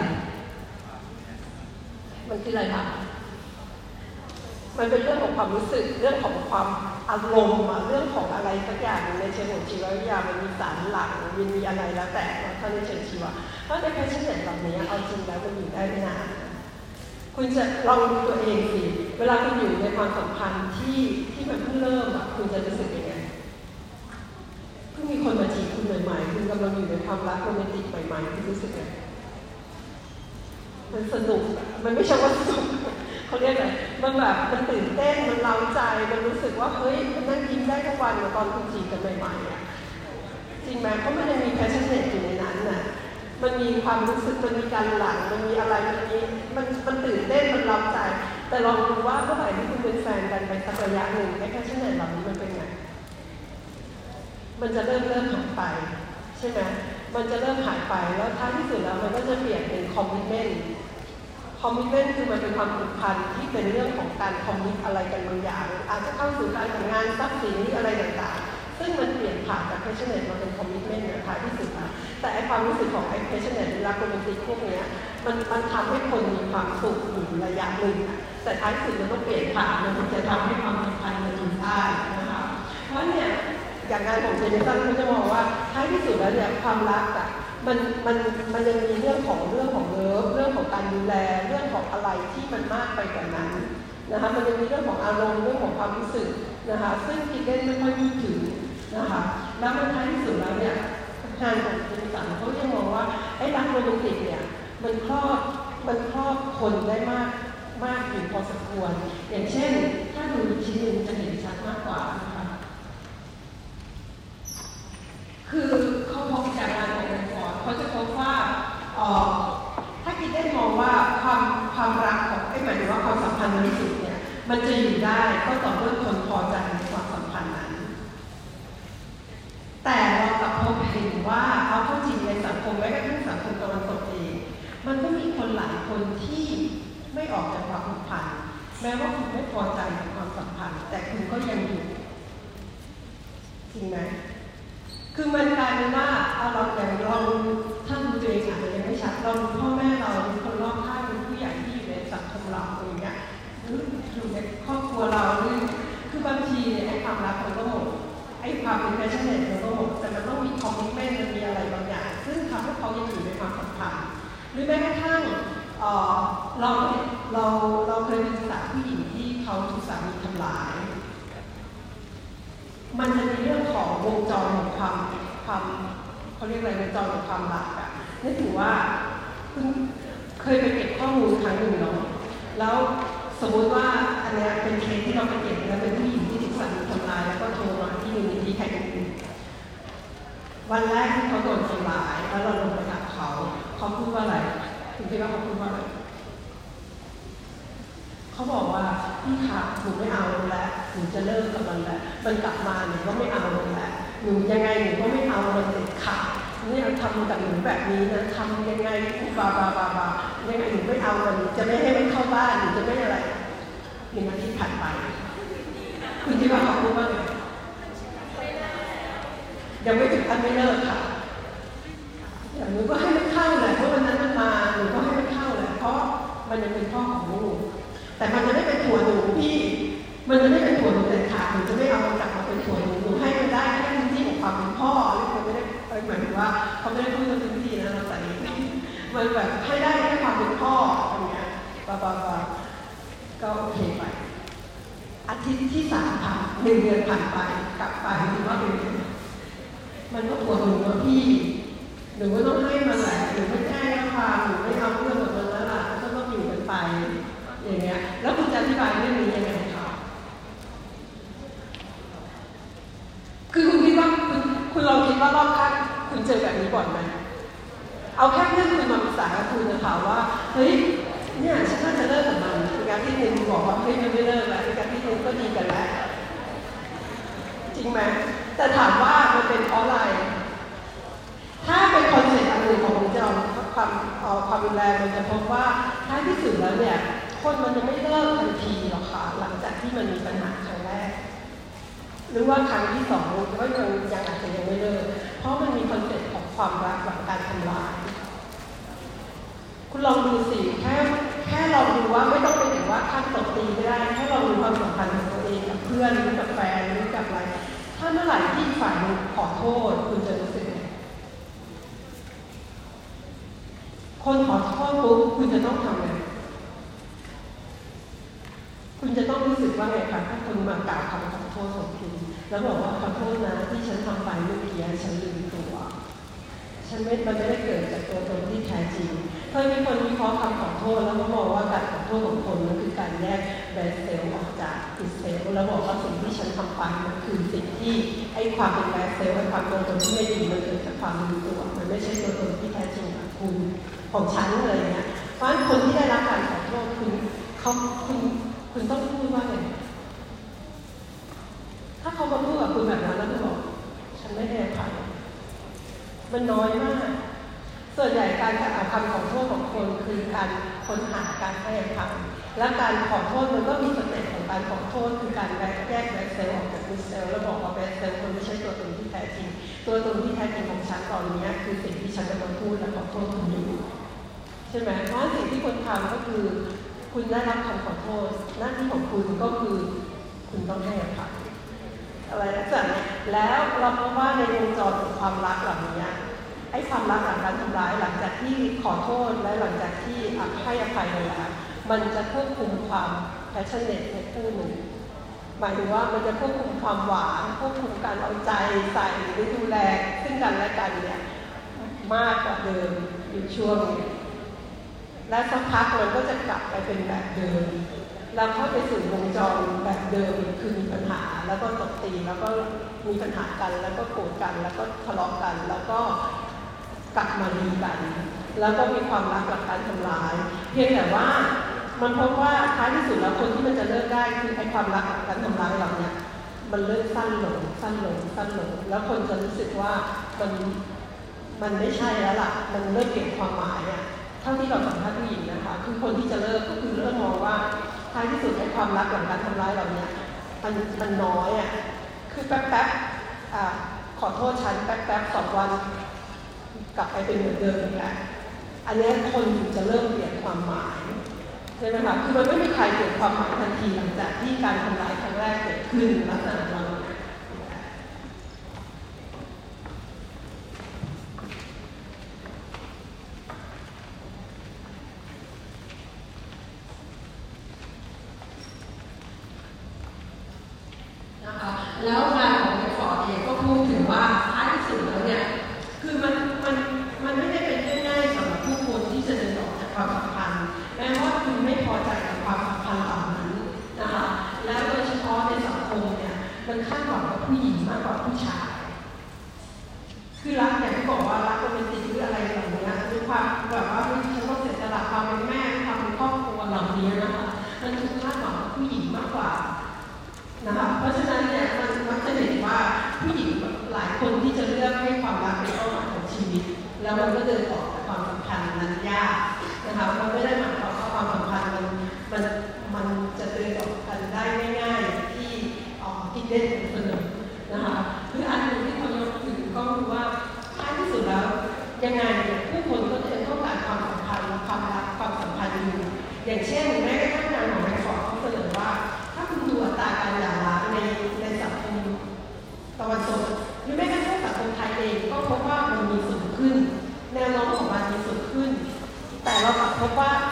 มันคืออะไรคะมันเป็นเรื่องของความรู้สึกเรื่องของความอารมณ์เรื่องของอะไรสักอย่างในเชิงของชีววิทยามันมีสารหลังมันมีอะไรแล้วแต่ถ้าในเชิงชีวะเพราะในแพชชั่นแบบนี้เอาจริงแล้วมันอยู่ได้ไม่นาน คุณจะลองดูตัวเองสิ เวลาคุณอยู่ในความสัมพันธ์ที่ที่มันเพิ่งเริ่มอะคุณจะรู้สึกยังไงเพิ่งมีคนมาจีบคุณใหม่ๆคุณกำลังอยู่ในความรักโรแมนติกใหม่ๆคุณรู้สึกยังไงมันสนุก มันไม่ใช่ว่าสนุกเขาเรียกอะไร มันแบบ มันตื่นเต้น มันเร้าใจ มันรู้สึกว่า เฮ้ย มันนั่งยิ้มได้ทุกวันตอนคุณจีบกันใหม่ๆอะจริงไหมเพราะมันยังมี passionate อยู่ มันมีความรู้สึกมันมีการหลั่งมันมีอะไรมันมีมันมันตื่นเต้นมันเร้าใจ แต่ลองดูว่าเมื่อไหร่ที่คุณเป็นแฟนกันไปสักระยะหนึ่งไอ้ passionate เหล่านี้มันเป็นไงมันจะเริ่มเริ่มหายไป ใช่ไหมมันจะเริ่มหายไปแล้วท้ายที่สุดแล้วมันก็จะเปลี่ยนเป็น commitment commitment คือมันเป็นความผูกพันที่เป็นเรื่องของการ commit อะไรกันบางอย่าง อาจจะเข้าสู่การแต่งงานทรัพย์สินอะไรต่างๆ ซึ่งมันเปลี่ยนผ่านจาก passionate มาเป็น commitment เนี่ยท้ายที่สุด แต่ไอ้ความรู้สึกของไอ้ passionate หรือรักโรแมนติกพวกนี้มันมันทำให้คนมีความสุขอยู่ระยะหนึ่งแต่ท้ายสุดมันต้องเปลี่ยนผ่านมันถึงจะทำให้ความสัมพันธ์มันอยู่ได้นะคะเพราะเนี่ยอย่างงานของเจนสันเขาจะมองว่าท้ายที่สุดแล้วเนี่ยความรักอะมันมันมันยังมีเรื่องของเรื่องของเลิฟเรื่องของการดูแลเรื่องของอะไรที่มันมากไปกว่านั้นนะคะมันยังมีเรื่องของอารมณ์เรื่องของความรู้สึกนะคะซึ่งกิเก้นไม่ค่อยพูดถึงนะคะแล้วมันท้ายที่สุดแล้วเนี่ย งานของเจนสันเขาจะมองว่าไอ้รักโรแมนติกเนี่ยมันครอบมันครอบคนได้มากมากอยู่พอสมควร อย่างเช่น ถ้าดูชิ้นหนึ่งจะเห็นชัดมากกว่านะคะคือเขาพบจากงานของแอนเขาจะพบว่าถ้าคิดได้มองว่าความความรักของไอ้หมายถึงว่าความสัมพันธ์บริสุทธิ์เนี่ยมันจะอยู่ได้ก็ต่อเมื่อคนพอใจในความสัมพันธ์นั้น แต่เรากลับพบเห็นว่าเอาเข้าจริงในสังคมแม้กระทั่งสังคมตะวันตกเองมันก็มีคนหลายคนที่ไม่ออกจากความผูกพันแม้ว่าคุณไม่พอใจกับความสัมพันธ์ แต่คุณก็ยังอยู่จริงไหมคือมันกลายเป็นว่าเอาเราอย่างเราท่านดูตัวเองอาจจะยังไม่ชัดเราดูพ่อแม่เราเป็นคนรอบข้างเป็นผู้ใหญ่ที่อยู่ในสังคมเราอย่างเงี้ยหรืออยู่ในครอบครัวเราหรือคือบางที ความเป็น passionate มันก็หมดแต่มันต้องมี commitment มันมีอะไรบางอย่าง ซึ่งทำให้เขายังอยู่ในความสัมพันธ์หรือแม้กระทั่งเราเราเราเคยศึกษาผู้หญิงที่เขาถูกสามีทำร้าย มันจะมีเรื่องของวงจรของความความเขาเรียกอะไรวงจรของความรักอะนึกถึงว่าคุณเคยไปเก็บข้อมูลครั้งหนึ่งเนาะแล้วสมมติว่าอันนี้เป็นเคสที่เราไปเก็บแล้วเป็นผู้หญิงที่ถูกสามีทำร้ายแล้วก็โทรมาที่มูลนิธิแห่งหนึ่ง วันแรกที่เขาโดนทำร้ายแล้วเราลงไปหาเขาเขาพูดว่าอะไรคุณคิดว่าเขาพูดว่าอะไรเขาบอกว่าพี่คะหนูไม่เอาแล้วหนูจะเลิกกับมันแล้วมันกลับมาหนูก็ไม่เอาแล้วหนูยังไงหนูก็ไม่เอามันเด็ดขาดเนี่ยทำกับหนูแบบนี้นะทำยังไงบาบาบาบายังไงหนูไม่เอามันจะไม่ให้มันเข้าบ้านหนูจะไม่อะไรหนึ่งอาทิตย์ผ่านไปคุณที่ว่าเขาพูดว่าไง ยังไม่ถึงขั้นไม่เลิกค่ะอย่างหนูก็ให้มันเข้าแหละเพราะวันนั้นมันมาหนูก็ให้มันเข้าแหละเพราะมันยังเป็นพ่อของลูกแต่มันจะไม่เป็นถั่วหนูพี่ มันจะไม่เป็นถั่วหนูเด็ดขาดหนูจะไม่เอามันกลับมาเป็นถั่วหนูหนูให้มันได้แค่พื้นที่ของความเป็นพ่อหรือเขาไม่ได้หมายถึงว่าเขาไม่ได้พูดเรื่องพื้นที่นะเราใส่มันแบบให้ได้แค่ความเป็นพ่ออย่างเงี้ยบาบาบาก็โอเคไปอาทิตย์ที่สามผ่านหนึ่งเดือนผ่านไปกลับไปหรือว่าเป็น มันก็ปวดหนูว่าพี่หนูก็ต้องให้มันแหละหนูไม่แจ้งความหนูไม่เอาเรื่องกับมันแล้วล่ะก็ต้องอยู่กันไป อย่างเงี้ย แล้วคุณจะอธิบายเรื่องนี้ยังไงคะคือคุณคิดว่าคุณคุณลองคิดว่ารอบข้างคุณเจอแบบนี้บ่อยไหมเอาแค่เพื่อนคุณมาปรึกษาคุณนะคะว่าเฮ้ยเนี่ยฉันน่าจะเลิกกับมันเป็นการที่หนึ่งบอกว่าเฮ้ยมันไม่เลิกแล้วการที่หนึ่งก็ดีกันแล้วจริงไหมแต่ถามว่า เป็นเพราะอะไร ถ้าเป็น concept อันหนึ่งของผมจะเอาความเอาความรุนแรงมันจะพบว่าท้ายที่สุดแล้วเนี่ยคนมันจะไม่เลิกทันทีหรอกค่ะหลังจากที่มันมีปัญหาครั้งแรก หรือว่าครั้งที่สองก็ยังยังอาจจะยังไม่เลิกเพราะมันมี concept ของความรักหลังการทำร้ายคุณลองดูสิแค่แค่ลองดูว่าไม่ต้องไปถึงว่าขั้นตบตีไม่ได้แค่ลองดูความสัมพันธ์ของตัวเองกับเพื่อนหรือกับแฟนหรือกับอะไร เมื่อไหร่ที่ฝ่ายหนึ่งขอโทษคุณจะรู้สึกไงคนขอโทษปุ๊บคุณจะต้องทำไงคุณจะต้องรู้สึกว่าไงคะถ้าคุณมากล่าวคำขอโทษของคุณแล้วบอกว่าขอโทษนะที่ฉันทำไปเมื่อกี้ฉันลืมตัว ฉันไม่มันไม่ได้เกิดจากตัวตนที่แท้จริง เคยมีคนวิเคราะห์คำขอโทษ แล้วก็บอกว่าการขอโทษของคนนั้นคือการแยกแบสเซลออกจากอิสเซลแล้วบอกว่าสิ่งที่ฉันทำไปมันคือสิ่งที่ไอ้ความเป็นแบสเซลไอ้ความตัวตนที่ไม่ดีมันเกิดจากความลืมตัว มันไม่ใช่ตัวตนที่แท้จริงของคุณของฉันเลยเนี่ยเพราะฉะนั้นคนที่ได้รับการขอโทษคุณเขาคุณคุณต้องพูดว่าไงถ้าเขามาพูดกับคุณแบบนั้นแล้วคุณบอก ฉันไม่ได้ผ่านมันน้อยมาก ส่วนใหญ่การกระทำคำขอโทษของคนคือการค้นหาการให้อภัยและการขอโทษมันก็มีสเต็ปของการขอโทษคือการแยกแยกแบคเซลออกจากมิสเซลแล้วบอกว่าแบคเซลมันไม่ใช่ตัวตนที่แท้จริง ตัวตนที่แท้จริงของฉันตอนนี้คือสิ่งที่ฉันกำลังพูดและขอโทษคุณอยู่ใช่ไหมเพราะสิ่งที่คุณทำก็คือ คุณได้รับคำขอโทษ หน้าที่ของคุณก็คือคุณต้องให้อภัยอะไรนะจ๊ะแล้วเราพบว่าในวงจรของความรักเหล่านี้ ไอ้ความรักหลังการทำร้ายหลังจากที่ขอโทษและหลังจากที่ให้อภัยไปแล้วมันจะควบคุมความ passionate ในคู่หนึ่งหมายถึงว่ามันจะควบคุมความหวานควบคุมการเอาใจใส่หรือดูแลซึ่งกันและกันเนี่ยมากกว่าเดิมอยู่ช่วงและสักพักมันก็จะกลับไปเป็นแบบเดิมเราเข้าไปสู่วงจรแบบเดิมคือมีปัญหาแล้วก็ตบตีแล้วก็มีปัญหากันแล้วก็โกรธกันแล้วก็ทะเลาะกัน แล้วก็ กลับมาดีกัน แล้วก็มีความรักหลักการทำร้าย เพียงแต่ว่ามันพบว่าท้ายที่สุดแล้วคนที่มันจะเลิกได้คือไอ้ความรักหลักการทำร้ายเหล่านี้มันเลิกสั้นลงสั้นลงสั้นลงแล้วคนจะรู้สึกว่ามันมันไม่ใช่แล้วล่ะมันเลิกเก็บความหมายอะเท่าที่เราสัมภาษณ์ผู้หญิงนะคะคือคนที่จะเลิกก็คือเริ่มมองว่าท้ายที่สุดไอ้ความรักหลังการทำร้ายเหล่านี้มันมันน้อยอะคือแป๊บแป๊บอ่าขอโทษฉันแป๊บแป๊บสองวัน กลับไปเป็นเหมือนเดิมอีกแล้วอันนี้คนถึงจะเริ่มเปลี่ยนความหมายใช่ไหมคะคือมันไม่มีใครเปลี่ยนความหมายทันทีหลังจากที่การทำลายครั้งแรกเกิดขึ้นลักษณะนั้น ความสัมพันธ์นั้นยากนะคะเพราะไม่ได้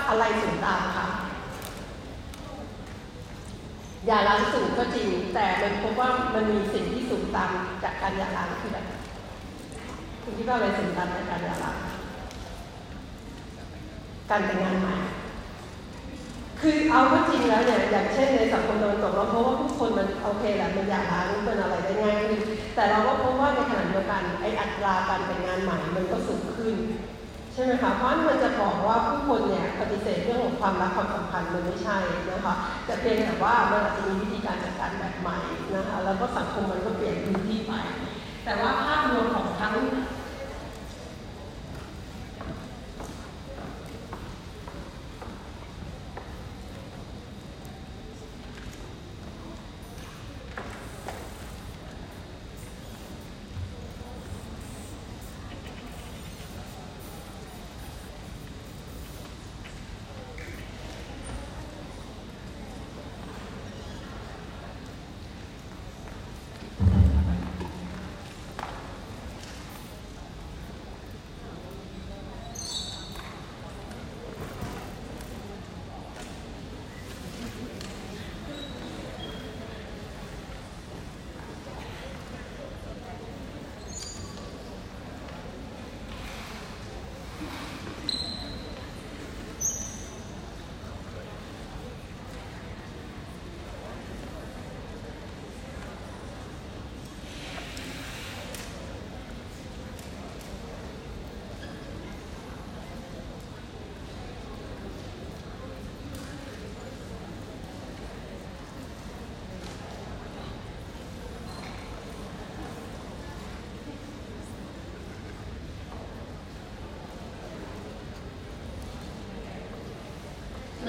อะไรสูงตามคะอย่าล้างสูงก็จริง แต่มันพบว่ามันมีสิ่งที่สูงตามจากการอย่าล้างคืออะไรคุณคิดว่าอะไรสูงตามจากการอย่าล้างการแต่งงานใหม่คือเอาก็จริงแล้วเนี่ยอย่างเช่นในสังคมตะวันตกเราพบว่าทุกคนมันโอเคแหละมันอยากหารู้เป็นอะไรได้ง่ายขึ้นแต่เราก็พบว่าในขณะเดียวกันไอ้อัตราการแต่งงานใหม่มันก็สูงขึ้น ช่ไหมคะเพราะมันจะบอกว่าผู้คนเนี่ยปฏิเสธเรื่องของความรักความสัมพันธ์มันไม่ใช่นะคะแต่เพียงแต่ว่ามันอาจจะมีวิธีการจัดการแบบใหม่นะคะแล้วก็สังคมมันก็เปลี่ยนพื้นที่ไป แต่ว่าภาพรวมของทั้ง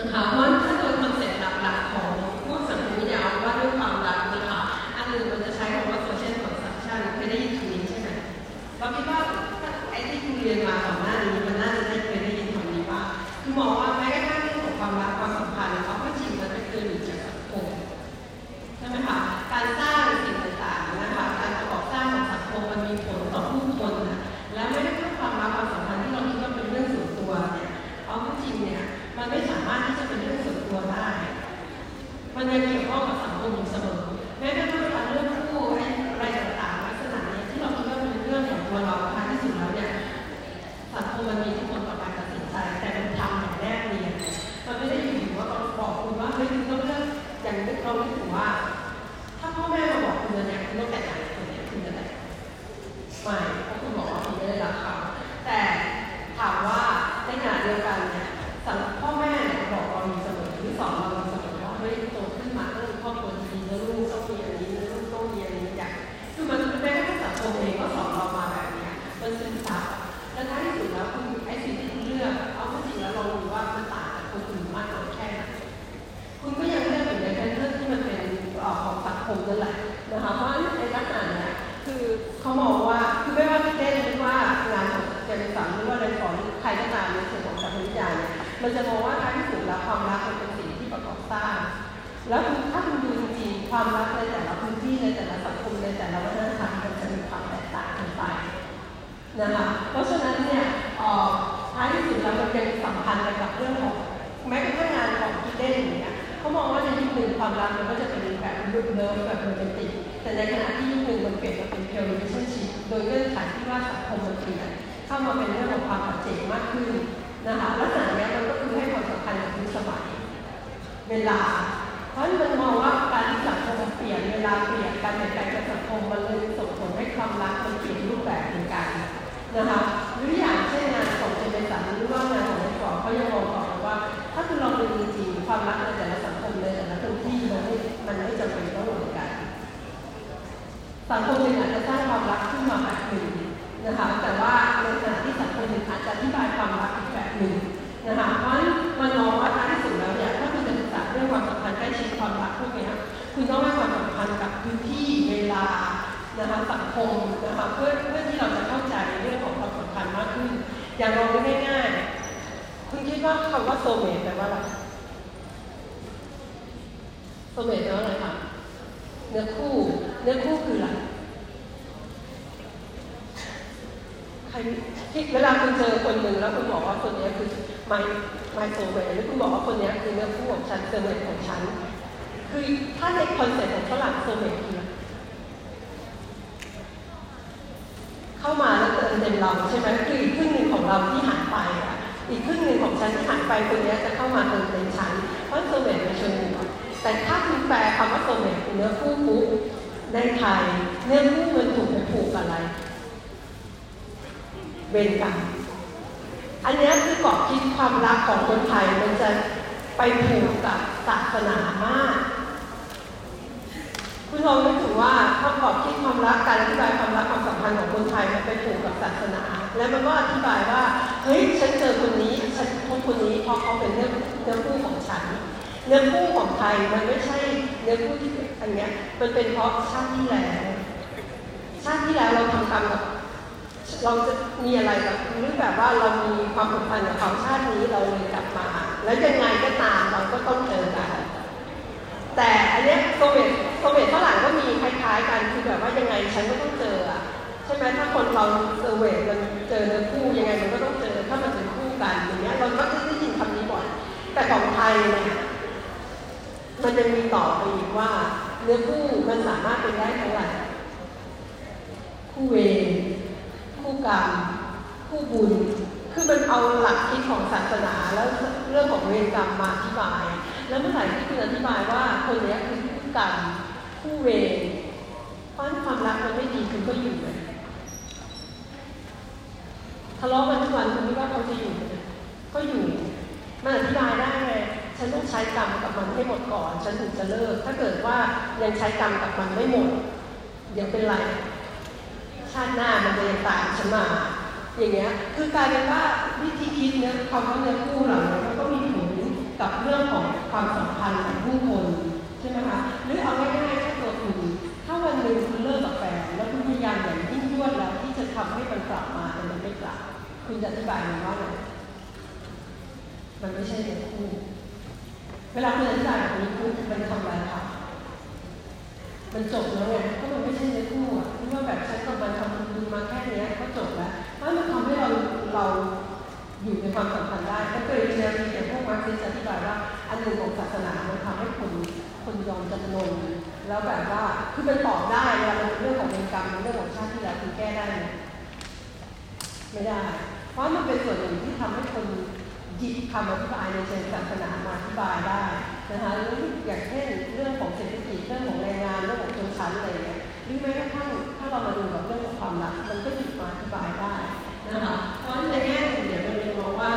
好 แต่ในขณะที่ยุคหนึ่งมันเปลี่ยนมาเป็นเทลวิชั่นชีพโดยเงื่อนไขที่ว่าสังคมมันเปลี่ยนเข้ามาเป็นเรื่องของความปัจเจกมากขึ้นนะคะลักษณะนี้มันก็คือให้ความสำคัญกับยุคสมัยเวลา เพราะมันมองว่าการที่สังคมเปลี่ยนเวลาเปลี่ยนการเปลี่ยนแปลงของสังคมมันเลยส่งผลให้ความรักมันเปลี่ยนรูปแบบเหมือนกันนะคะหรืออย่างเช่นงานของเจเนสันหรือว่างานของนายฟอเขายังมองต่อว่า ถ้าคุณลองดูจริงๆความรักในแต่ละสังคมในแต่ละพื้นที่มันไม่มันไม่จำเป็นต้อง สังคมหนึ่งอาจจะสร้างความรักขึ้นมาแบบหนึ่งนะคะแต่ว่าในขณะที่สังคมหนึ่งอาจจะอธิบายความรักอีกแบบหนึ่งนะคะเพราะมันมองว่าท้ายที่สุดแล้วเนี่ยถ้าคุณจะศึกษาเรื่องความสัมพันธ์ใกล้ชิดความรักพวกนี้คุณต้องให้ความสำคัญกับพื้นที่เวลานะคะสังคมนะคะเพื่อเพื่อที่เราจะเข้าใจในเรื่องของความสัมพันธ์มากขึ้น อย่างลองง่ายๆคุณคิดว่าคำว่าโซเมตแปลว่าอะไรsoulmate แปลว่าอะไรคะเนื้อคู่เนื้อคู่คืออะไรใครที่เวลาคุณเจอคนหนึ่งแล้วคุณบอกว่าคนนี้คือ my my soulmate หรือคุณบอกว่าคนนี้คือเนื้อคู่ของฉัน soulmate ของฉัน คือถ้าใน concept ของฝรั่ง soulmate คือเข้ามาแล้วเติมเต็มเราใช่ไหมคืออีกครึ่งหนึ่งของเราที่หายไปอะอีกครึ่งหนึ่งของฉันที่หายไปคนนี้จะเข้ามาเติมเต็มฉันเพราะ soulmate เป็นเชิงบวกแต่ถ้าคุณแปลคำว่า soulmate คือเนื้อคู่ปุ๊บ ในไทยเนื้องคู่มันถูกไปผูกกับอะไร เวรกรรมอันนี้คือเกรอบคิดความรักของคนไทยมันจะไปผูกกับศาสนามาก คุณลองนึกถึงว่าถ้ากรอบคิดความรักการอธิบายความรักความสัมพันธ์ของคนไทยมันไปผูกกับศาสนา แล้วมันก็อธิบายว่าเฮ้ยฉันเจอคนนี้ฉันพบคนนี้เพราะเขาเป็นเนื้องเนื้องคู่ของฉัน เนื้อคู่ของไทยมันไม่ใช่เนื้อคู่ที่อันเนี้ยมันเป็นเพราะชาติที่แล้วชาติที่แล้วเราทำกรรมกับเราจะมีอะไรกับหรือแบบว่าเรามีความสัมพันกับเขาชาตินี้เราเลยกลับมา แล้วยังไงก็ตามเราก็ต้องเจอกันแต่อันเนี้ยโซเวียตโซเวียตฝรั่งก็มีคล้ายๆกันคือแบบว่ายังไงฉันก็ต้องเจออะใช่ไหมถ้าคนเราเซอร์เวตมันเจอเนื้อคู่ยังไงมันก็ต้องเจอถ้ามันเป็นคู่กันอย่างเงี้ยเราก็จะได้ยินคำนี้บ่อยแต่ของไทยเนี่ย มันยังมีต่อไปอีกว่า เนื้อคู่มันสามารถเป็นได้เท่าไหร่คู่เวรคู่กรรมคู่บุญ คือมันเอาหลักคิดของศาสนาแล้วเรื่องของเวรกรรมมาอธิบาย แล้วเมื่อไหร่ที่คุณอธิบายว่าคนนี้คือคู่กรรมคู่เวรเพราะความรักมันไม่ดีคุณก็อยู่เลยทะเลาะกันทุกวันคุณคิดว่าเขาจะอยู่ ก็อยู่มันอธิบายได้ไง ฉันต้องใช้กรรมกับมันให้หมดก่อน ฉันถึงจะเลิก ถ้าเกิดว่ายังใช้กรรมกับมันไม่หมด เดี๋ยวเป็นไร ชาติหน้ามันจะยังตามฉันมาอย่างเงี้ย คือกลายเป็นว่าวิธีคิดเนี่ยคว่าเนื้อคู่เหล่านี้มันก็มีผลกับเรื่องของความสัมพันธ์ของผู้คนใช่ไหมคะหรือเอาง่ายๆแค่ตัวคุณถ้าวันหนึ่งคุณเลิกกับแฟนแล้วคุณพยายามอย่างยิ่งยวดแล้วที่จะทำให้มันกลับมาแต่มันไม่กลับ คุณจะอธิบายมันว่าไงมันไม่ใช่เนื้อคู่ เวลาคุณอธิบายแบบนี้คุณมันทำอะไรคะมันจบแล้วไงเพราะมันไม่ใช่เนื้อคู่อะที่ว่าแบบฉันกับมันทำบุญมาแค่นี้ก็จบแล้วเพราะมันทำให้เราเราอยู่ในความสัมพันธ์ได้ก็เคยเรียนอย่พวกมาร์ซิสอธิบายว่าอันหนึ่งของศาสนามันทำให้คนคนยอมจำนนแล้วแบบว่าคือมันตอบได้เวลามันเรื่องของเวรกรรมเรื่องของชาติที่แล้วคุณแก้ได้ไหมไม่ได้ เพราะมันเป็นส่วนหนึ่งที่ทำให้คน หยิบคำอธิบายในเชิงศาสนามาอธิบายได้นะคะหรืออย่างเช่นเรื่องของเศรษฐกิจเรื่องของแรงงานเรื่องของชนชั้นอะไรเงี้ยหรือแม้กระทั่งถ้าเรามาดูกับเรื่องของความรักมันก็หยิบมาอธิบายได้นะคะเพราะฉะนั้นในแง่หนึ่งเดี๋ยวเราเรียนมองว่า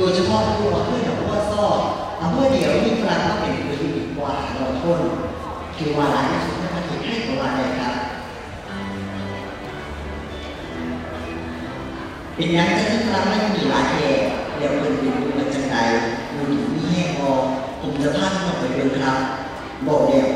โดยเฉพาะตัวเพื่อนของพ่อซ่อเอเมื่อเดี๋ยวนี้กลางก็เป็นคืออีกวาเราทนคือวาระที่สุดนันก็คือให้ตัววาเลยครับเป็นอย่างจะที่กลางไม่มีหลายเหตุเดี๋ยวคนดูมันจะงใดมันถึงมีแห้งอผมจะพาดมันไปเป็นครับบอกเดี๋ยว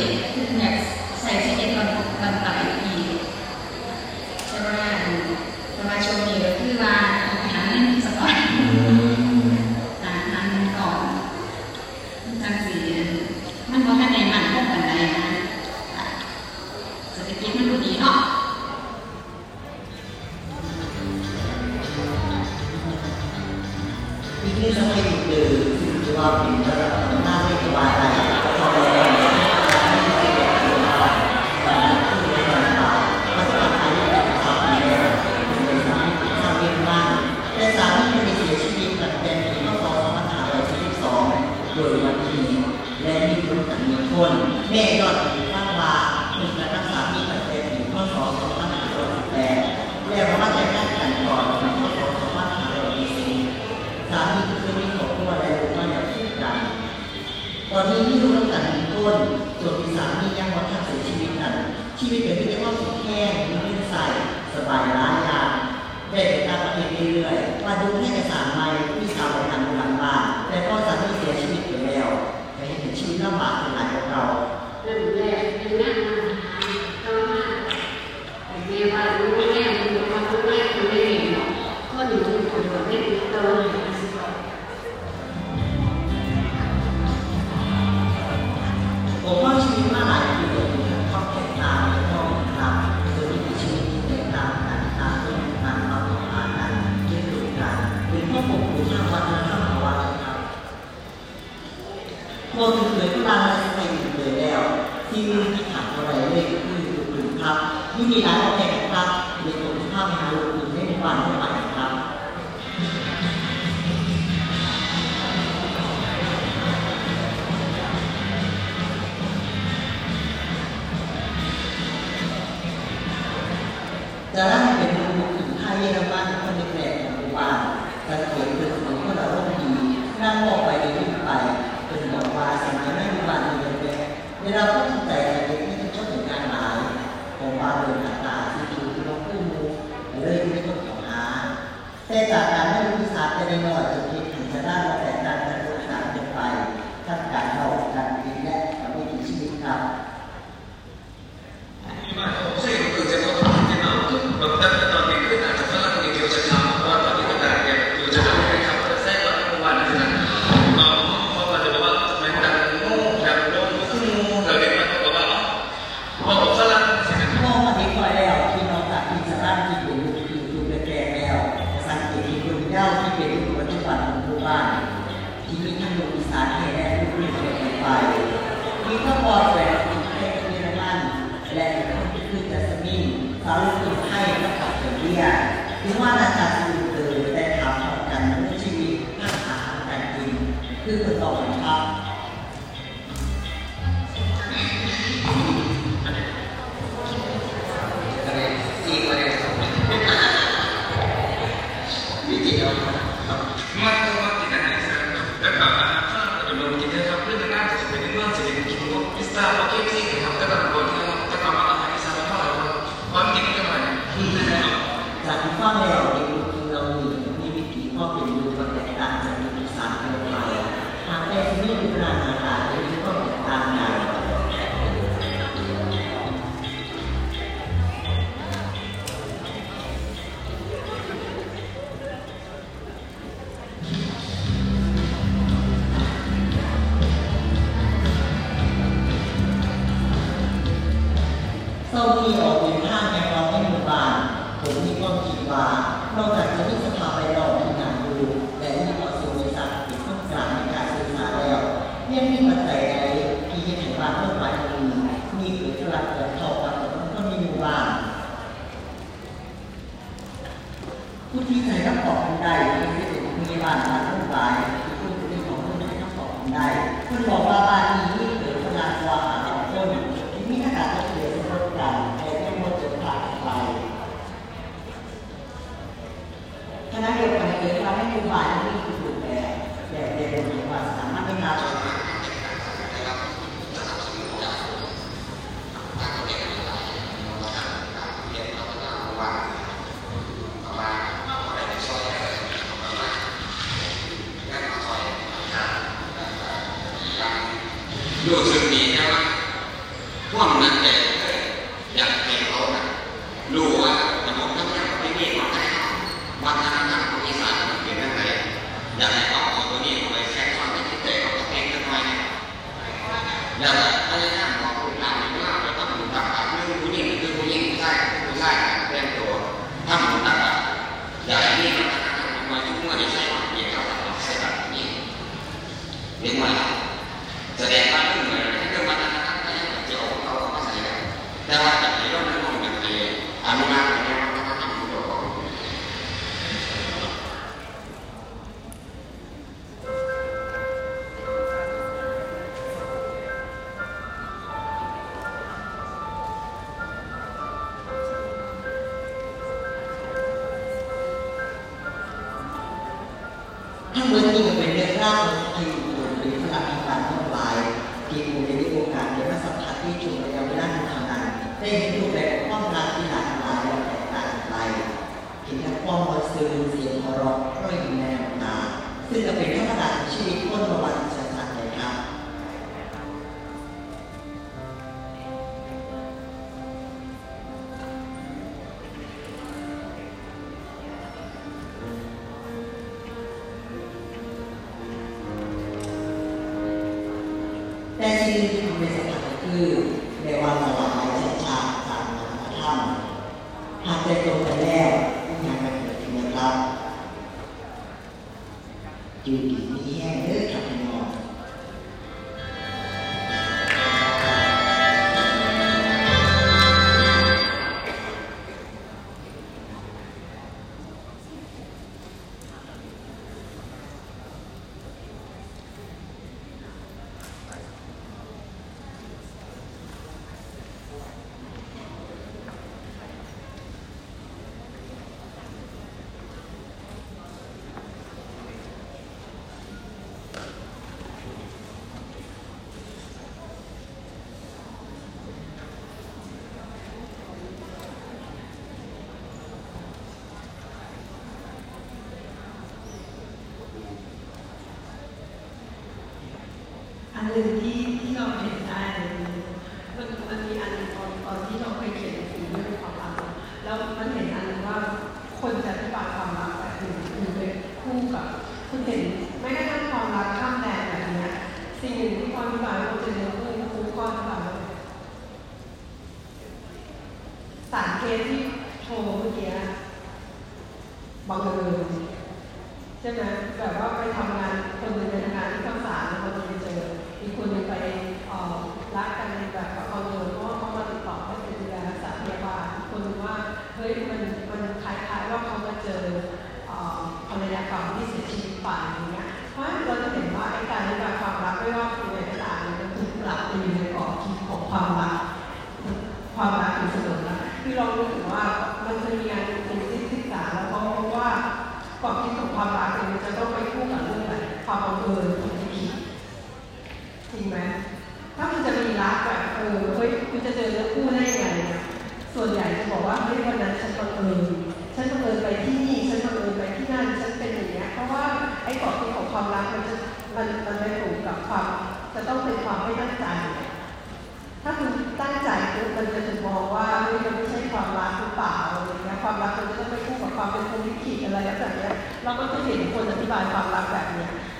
ากที่อ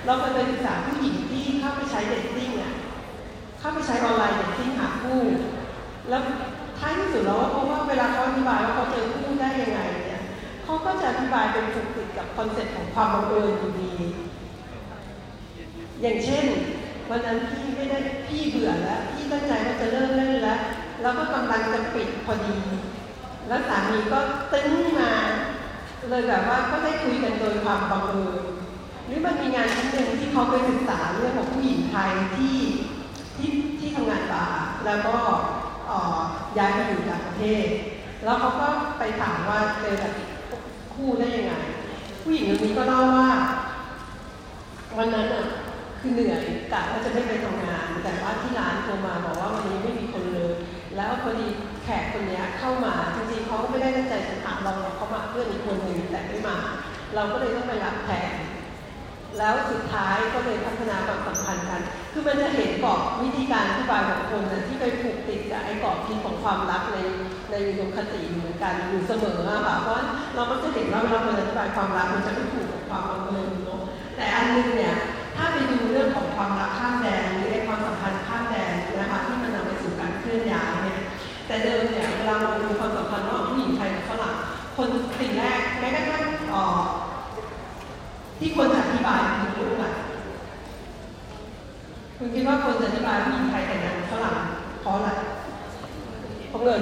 เราเคยไปศึกษาผู้หญิงที่เข้าไปใช้ dating อะเข้าไปใช้ online dating หาคู่ แล้วท้ายที่สุดแล้วเพราะว่าเวลาเขาอธิบายว่าเขาเจอคู่ได้ยังไงเนี่ยเขาก็จะอธิบายเป็นสุดติดกับ concept ของความบังเอิญอยู่ดี อย่างเช่นวันนั้นพี่ไม่ได้พี่เบื่อแล้วพี่ตั้งใจว่าจะเลิกเล่นแล้ว แล้วก็กำลังจะปิดพอดี แล้วสามีก็ตึ้งมาเลยแบบว่าก็ได้คุยกันโดยความบังเอิญ หรือมันมีงานชิ้นหนึ่งที่เขาไปศึกษาเรื่องของผู้หญิงไทยที่ที่ที่ทำงานป่าแล้วก็ย้ายมาอยู่ต่างประเทศ แล้วเขาก็ไปถามว่าเจอแบบคู่ได้ยังไง ผู้หญิงคนนี้ก็เล่าว่า วันนั้นอะคือเหนื่อยกะว่าจะไม่ไปทำงาน แต่ว่าที่ร้านโทรมาบอกว่าวันนี้ไม่มีคนเลย แล้วพอดีแขกคนนี้เข้ามาจริงๆเขาไม่ได้ตั้งใจจะถามเราเขามาเพื่อนอีกคนหนึ่งแต่ไม่มา เราก็เลยต้องไปรับแขก แล้วสุดท้ายก็เลยพัฒนาความสัมพันธ์กัน คือมันจะเห็นกรอบวิธีการอธิบายของคนนะที่ไปผูกติดกับไอ้กรอบคิดของความรักในในอุดมคติเหมือนกันอยู่เสมอค่ะ เพราะเราก็จะเห็นว่าเวลาคนอธิบายความรักมันจะไม่ผูกกับความบังเอิญเนาะ แต่อันนึงเนี่ยถ้าไปดูเรื่องของความรักข้ามแดนหรือไอ้ความสัมพันธ์ข้ามแดนนะคะที่มันนำไปสู่การเคลื่อนย้ายเนี่ย แต่เดิม ที่ควรจะอธิบายคือเรื่องอะไรคุณคิดว่าคนจะอธิบายผู้หญิงไทยแต่งงานกับฝรั่งเพราะอะไรเพราะเงิน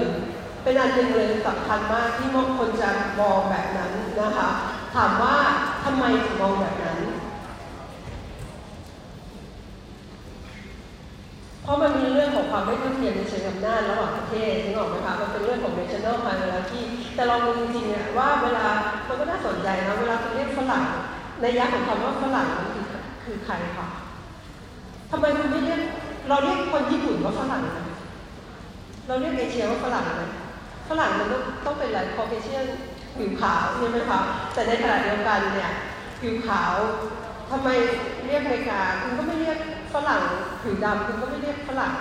เป็นอันหนึ่งเลยสำคัญมากที่มองคนจะมองแบบนั้นนะคะ ถามว่าทำไมถึงมองแบบนั้น เพราะมันมีเรื่องของความไม่เท่าเทียมในเชิงอำนาจระหว่างประเทศนึกออกไหมคะมันเป็นเรื่องของ national hierarchy แต่เราดูจริงๆเนี่ยว่าเวลามันก็น่าสนใจนะเวลาคุณเรียกฝรั่ง ในยักษ์ของคำว่าฝรั่งมันคือคือใครคะทำไมคุณไม่เรียกเราเรียกคนญี่ปุ่นว่าฝรั่งนะเราเรียกเอเชียว่าฝรั่งนะฝรั่งมันต้องต้องเป็นอะไรคอเคเชียนผิวขาวใช่ไหมคะแต่ในขณะเดียวกันเนี่ยผิวขาวทำไมเรียกอเมริกาคุณก็ไม่เรียกฝรั่งผิวดำคุณก็ไม่เรียกฝรั่ง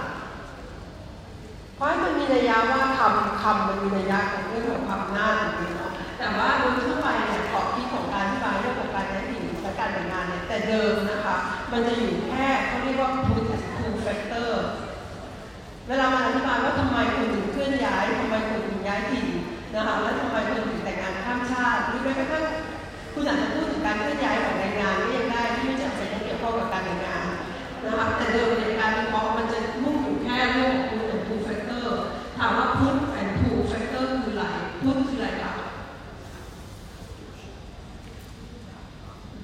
เพราะมันมีนัยยะว่าคำคำมันมีนัยยะของเรื่องของความน่าจริงๆเนาะแต่ว่าโดยทั่วไปเนี่ย แต่เดิมนะคะ มันจะอยู่แค่เขาเรียกว่า push pull factor เวลามาอธิบายว่าทำไมคนถึงเคลื่อนย้ายทำไมคนถึงย้ายถิ่นนะคะและทำไมคนถึงแต่งงานข้ามชาติหรือแม้กระทั่งคุณอาจจะพูดถึงการเคลื่อนย้ายของแรงงานก็ยังได้ที่ไม่จำเป็นต้องเกี่ยวข้องกับการแต่งงานนะคะแต่เดิมในการมองอยู่แค่เรื่องของ put and two factor ถามว่า put and two factor คืออะไร put คืออะไรคะ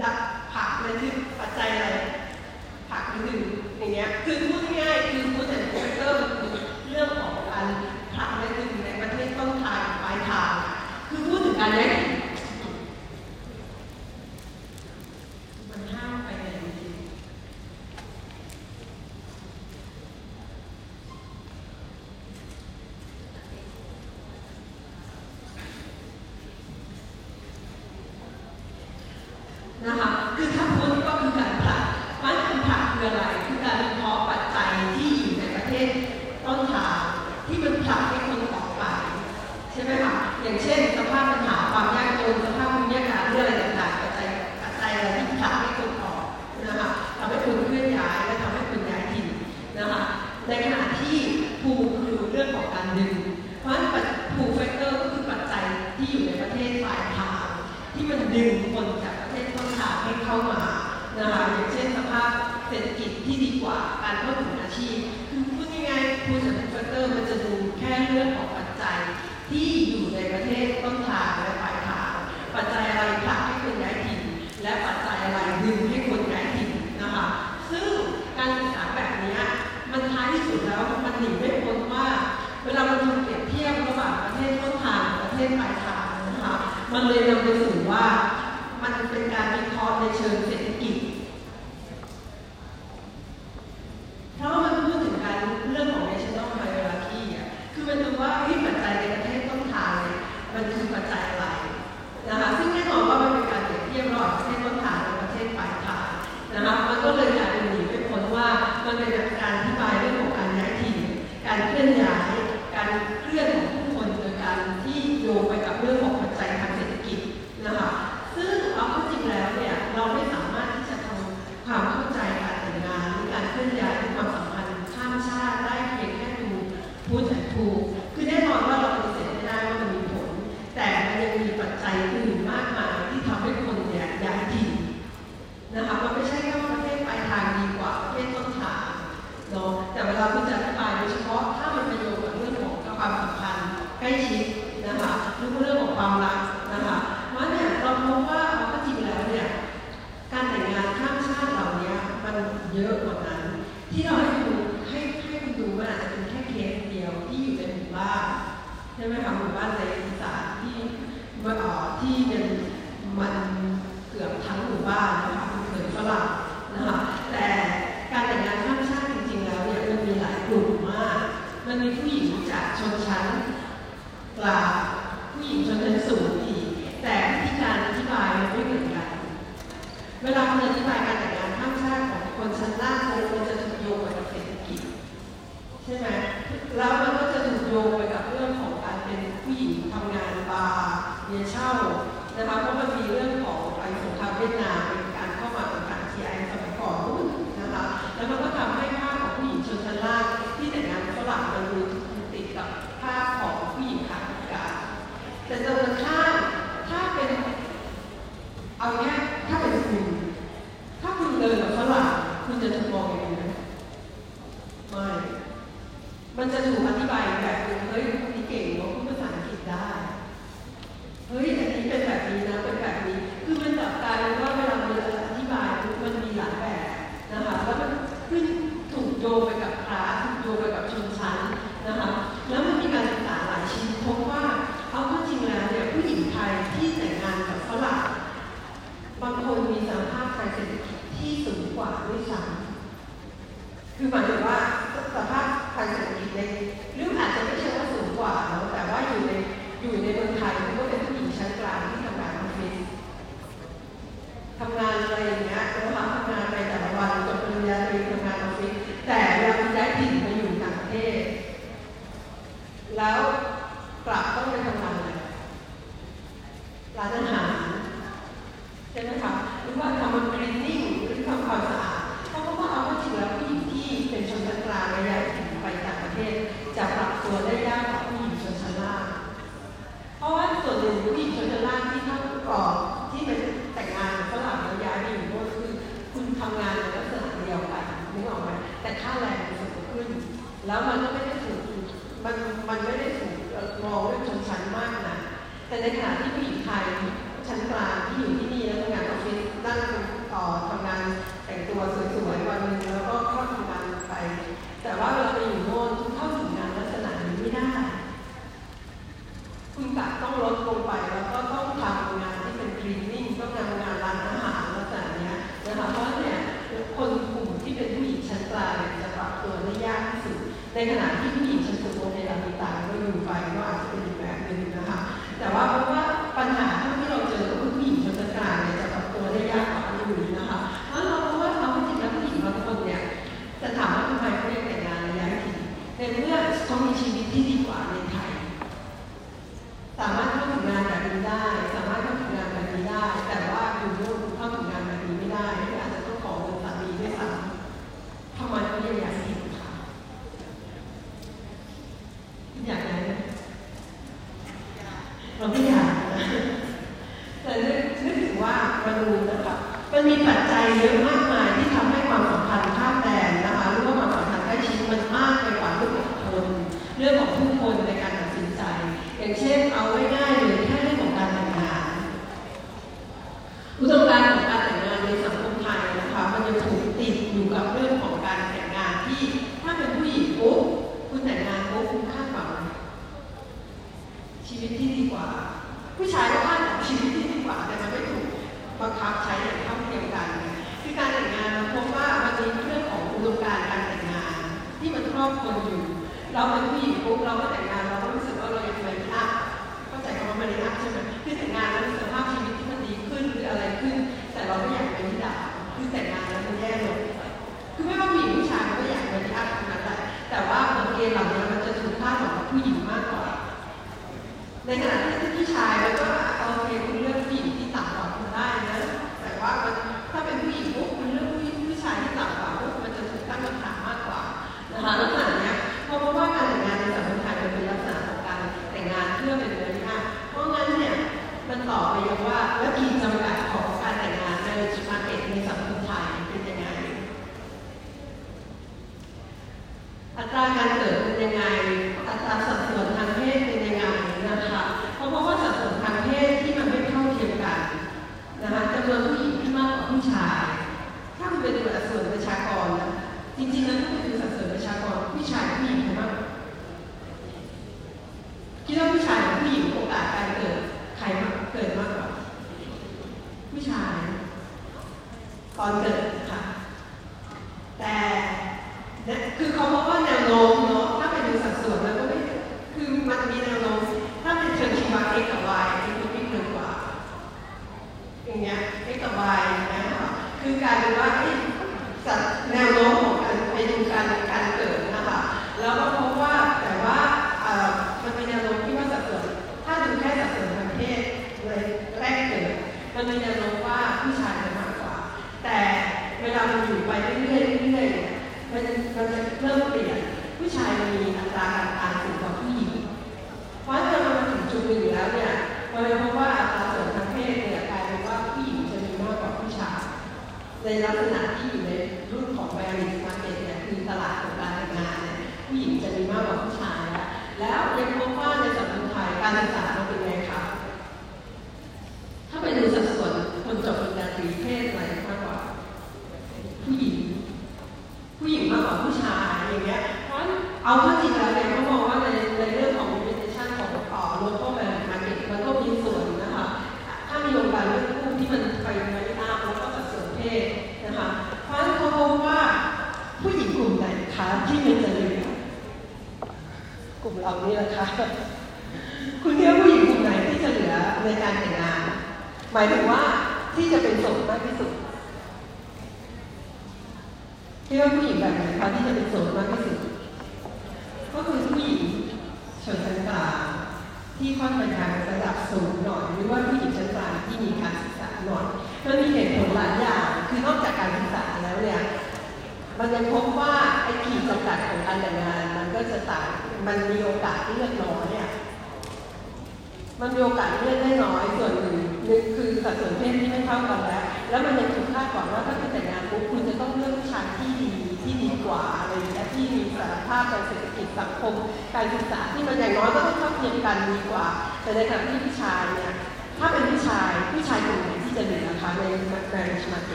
ดักผักเลยที่ปัจจัยอะไร ผักหรือดึงอย่างเงี้ย คือพูดง่ายๆคือพูดแต่เรื่องมันคือเรื่องของการผลักและดึงในประเทศต้นทางปลายทาง คือพูดถึงการย้ายถิ่นมันห้ามไปไหนจริงนะคะ คือถ้าพูดก็คือการผลักมันการผลักคืออะไร คือการวิเคราะห์ปัจจัยที่อยู่ในประเทศต้นทางที่มันผลักให้คนออกไป ใช่ไหมคะ อย่างเช่น สภาพปัญหาความยากจนสภาพภูมิอากาศเรื่องอะไรต่างๆปัจจัยปัจจัยอะไรที่ผลักให้คนออกนะคะทำให้คนเคลื่อนย้ายและทำให้คนย้ายถิ่นนะคะ ในขณะที่ภูคือเรื่องของการดึง เพราะฉะนั้นภูแฟกเตอร์ก็คือปัจจัยที่อยู่ในประเทศปลายทาง ที่มันดึงคนจากประเทศต้นทางให้เข้ามานะคะอย่างเช่นสภาพเศรษฐกิจที่ดีกว่าการเข้าถึงอาชีพ คือพูดง่ายๆ push pull factor มันจะดูแค่เรื่องของปัจจัยที่อยู่ในประเทศต้นทางและปลายทาง ปัจจัยอะไรผลักให้คนย้ายถิ่น และปัจจัยอะไรดึงให้คนย้ายถิ่นนะคะ ซึ่งการศึกษาแบบเนี้ยมันท้ายที่สุดแล้วมันหนีไม่พ้นว่า เวลาเราทำเปรียบเทียบระหว่างประเทศต้นทางกับประ เทศปลายทางนะคะมันเลยนำไปสู่ว่ามันเป็นการวิ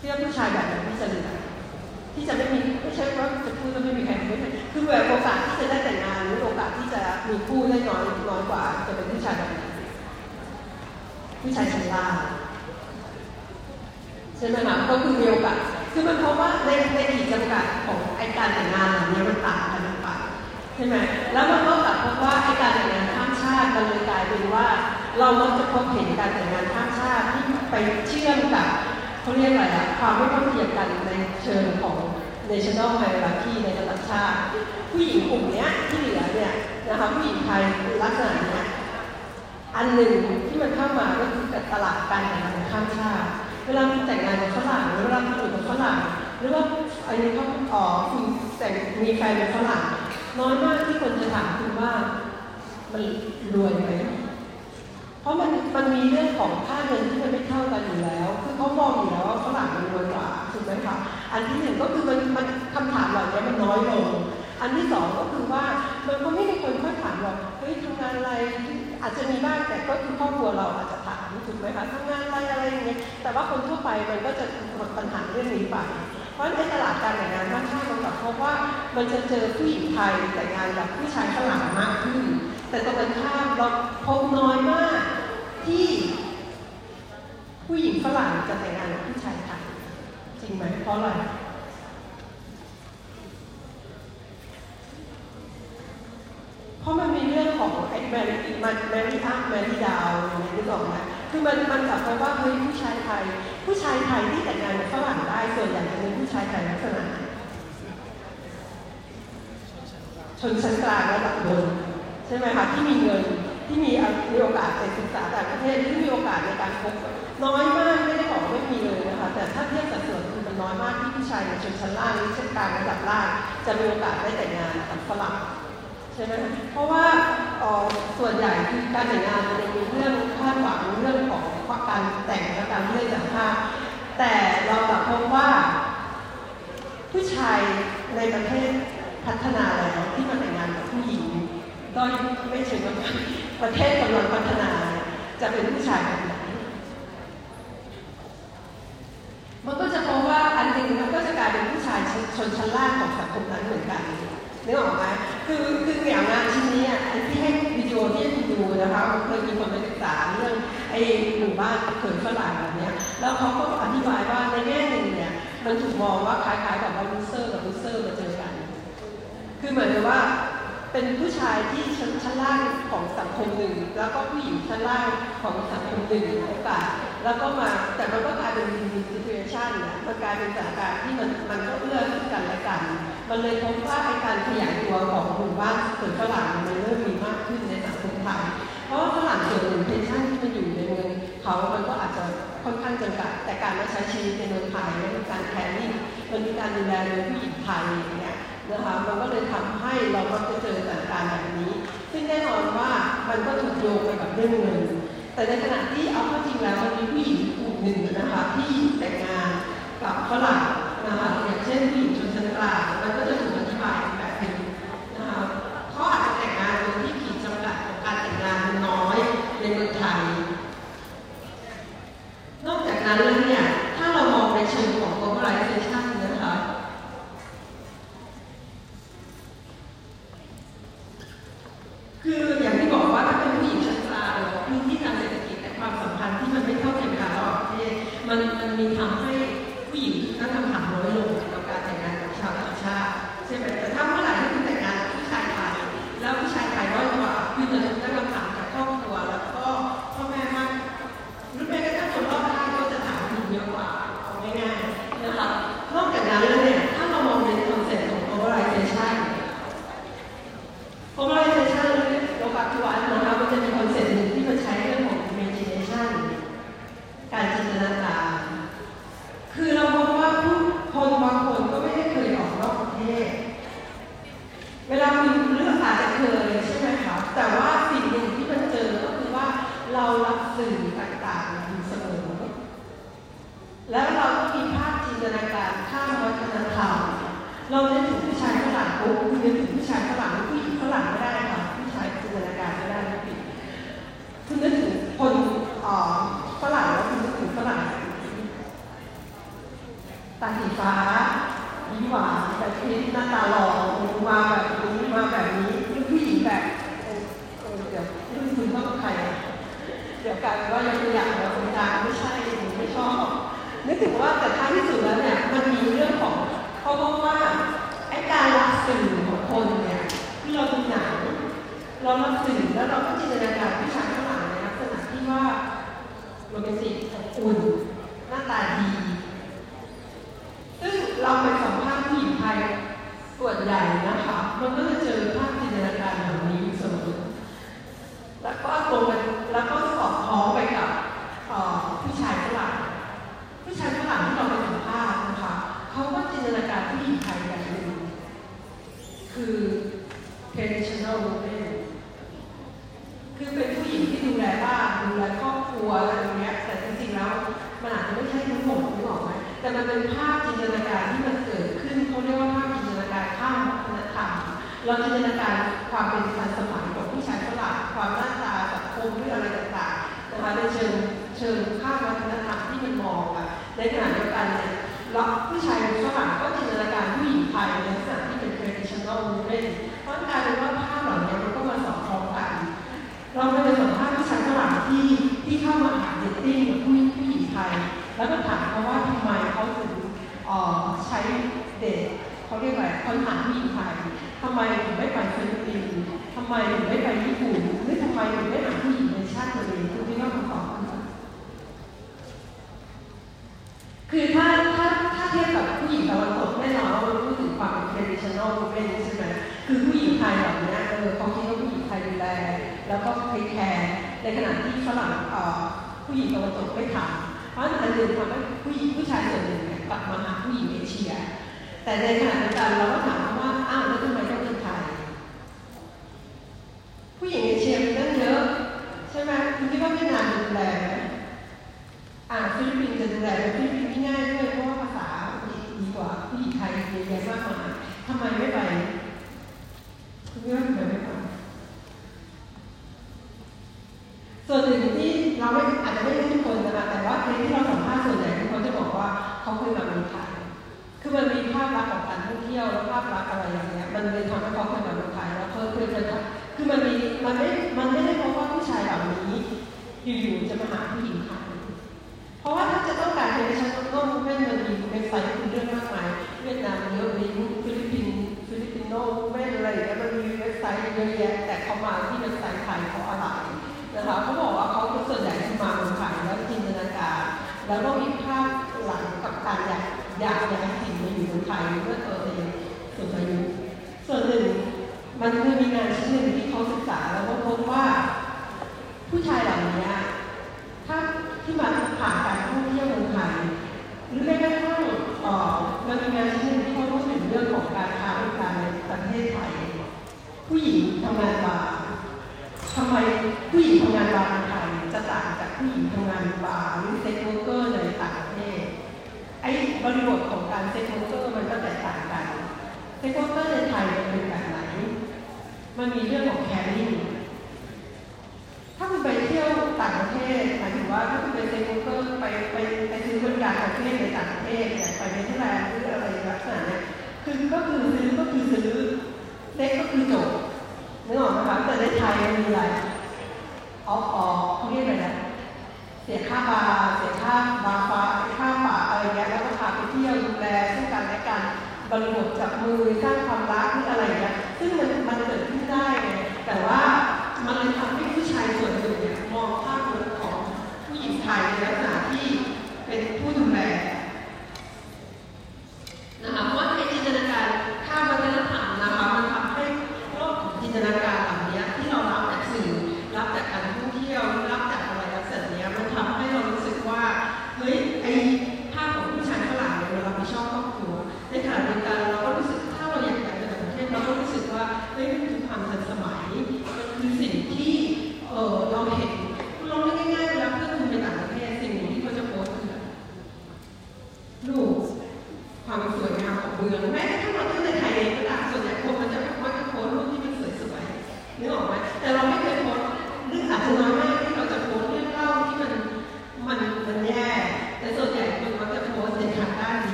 เรียกผู้ชายแบบไหนที่จะเหลือที่จะไม่มีไม่ใช่ว่าจะพูดแล้วไม่มีใครไม่ใช่คือแบบโอกาสที่จะได้แต่งงานหรือโอกาสที่จะมีคู่ได้น้อยน้อยกว่า จะเป็นผู้ชายแบบไหนผู้ชายชั้นล่างใช่ไหมคะก็คือมีโอกาสคือมันเพราะว่าในในขีดจำกัดของไอการแต่งงานเหล่านี้มันต่างกันไปใช่ไหมแล้วมันก็กลับพบว่าไอการแต่งงานข้ามชาติมันเลยกลายเป็นว่า เรามักจะพบเห็นการแต่งงานข้ามชาติที่ไปเชื่อมกับ เขาเรียกอะไรอะความไม่เท่าเทียมกันในเชิงของ national hierarchy ในระดับชาติ ผู้หญิงกลุ่มนี้ที่เหลือเนี่ยนะคะผู้หญิงไทยลักษณะเนี้ยอันหนึ่งที่มันเข้ามาก็คือตลาดการแต่งงานข้ามชาติเวลาคุณแต่งงานกับฝรั่งหรือเวลาคุณอยู่กับฝรั่งหรือว่าอันนี้เขาอ๋อคุณแต่งมีแฟนเป็นฝรั่งน้อยมากที่คนจะถามคุณว่ามันรวยไหม เพราะมันมันมีเรื่องของค่าเงินที่มันไม่เท่ากันอยู่แล้ว คือเขามองอยู่แล้วว่าฝรั่งมันรวยกว่าถูกไหมคะอันที่หนึ่งก็คือมันมันคำถามเหล่านี้มันน้อยลง อันที่สองก็คือว่ามันก็ไม่มีคนค่อยถามหรอกเฮ้ยทำงานอะไรอาจจะมีบ้างแต่ก็คือครอบครัวเราอาจจะถามถูกไหมคะทำงานอะไรอะไรอย่างเงี้ยแต่ว่าคนทั่วไปมันก็จะหมดปัญหาเรื่องนี้ไปเพราะในตลาดการแต่งงานข้างชาติมันกับเพราะว่ามันจะเจอผู้หญิงไทยแต่งงานกับผู้ชายฝรั่งมากขึ้น แต่ตรงกันข้ามเราพบน้อยมากที่ผู้หญิงฝรั่งจะแต่งงานกับผู้ชายไทยจริงไหมเพราะอะไรเพราะมันมีเรื่องของไอ้แมรี่มันแมรี่อัพแมรี่ดาวอย่างเงี้นึกออกไหมคือมันมันกลับไปว่าเฮ้ยผู้ชายไทย ผู้ชายไทยที่แต่งงานกับฝรั่งได้ส่วนใหญ่จะเป็นผู้ชายไทยลักษณะชนชั้นกลางระดับบน ใช่ไหมคะที่มีเงินที่มีมีโอกาสไปศึกษาต่างประเทศที่มีโอกาสในการพบน้อยมากไม่ได้บอกไม่มีเลยนะคะแต่ถ้าเทียบสัดส่วนคือมันน้อยมากที่ผู้ชายในชนชั้นล่างหรือชั้นกลางระดับล่างจะมีโอกาสได้แต่งงานกับฝรั่งใช่ไหมเพราะว่าส่วนใหญ่คือการแต่งงานมันจะมีเรื่องคาดหวังเรื่องของการแต่งและการเลือกจากภาพแต่เรากลับพบว่า ผู้ชายในประเทศพัฒนาแล้วที่มาแต่งงานกับผู้หญิง ด้อยไม่ถึงประเทศกำลังพัฒนาจะเป็นผู้ชายคนไหนมันก็จะพบว่าอันหนึ่งมันก็จะกลายเป็นผู้ชายชนชั้นล่างของสังคมนั้นเหมือนกันนึกออกไหมคือคืออย่างงานชิ้นนี้อันที่ให้วิดีโอที่คุณดูนะคะเคยมีคนไปศึกษาเรื่องไอ้หมู่บ้านเขยฝรั่งแบบนี้แล้วเขาก็อธิบายว่าในแง่หนึ่งเนี่ยมันถูกมองว่าคล้ายๆกับว่า loser กับ loser มาเจอกัน คือเหมือนกับว่า เป็นผู้ชายที่ชั้นชั้นล่างของสังคมหนึ่ง แล้วก็ผู้หญิงชั้นล่างของสังคมหนึ่งหรือเปล่าแล้วก็มาแต่มันก็กลายเป็น situation เนี่ยมันกลายเป็นสถานการณ์ที่มันมันก็เอื้อซึ่งกันและกัน มันเลยพบว่าไการขยายตัวของกลุ่มบ้านส่วนฝรั่งมันเริ่มมีมากขึ้นในสังคมไทยเพราะว่าฝรั่งส่วนหนึ่งเพนชั่นที่มันอยู่ในเมืองเขามันก็อาจจะค่อนข้างจำกัดแต่การมาใช้ชีวิตในเมืองไทยมันมีการแคร์ลิ่มันมีการดูแลโดยผู้หญิงไทยอย่างเงี้ย นะคะมันก็เลยทำให้เราก็จะเจอสถานการณ์แบบนี้ ซึ่งแน่นอนว่ามันก็ถูกโยงไปกับเรื่องเงิน แต่ในขณะที่เอาข้าจริงแล้วมันมีผู้หญิงกลุ่มหนึ่งนะคะที่แต่งงานกับฝรั่งนะคะอย่างเช่นผู้หญิงชนชั้นกลางแล้ก็จะ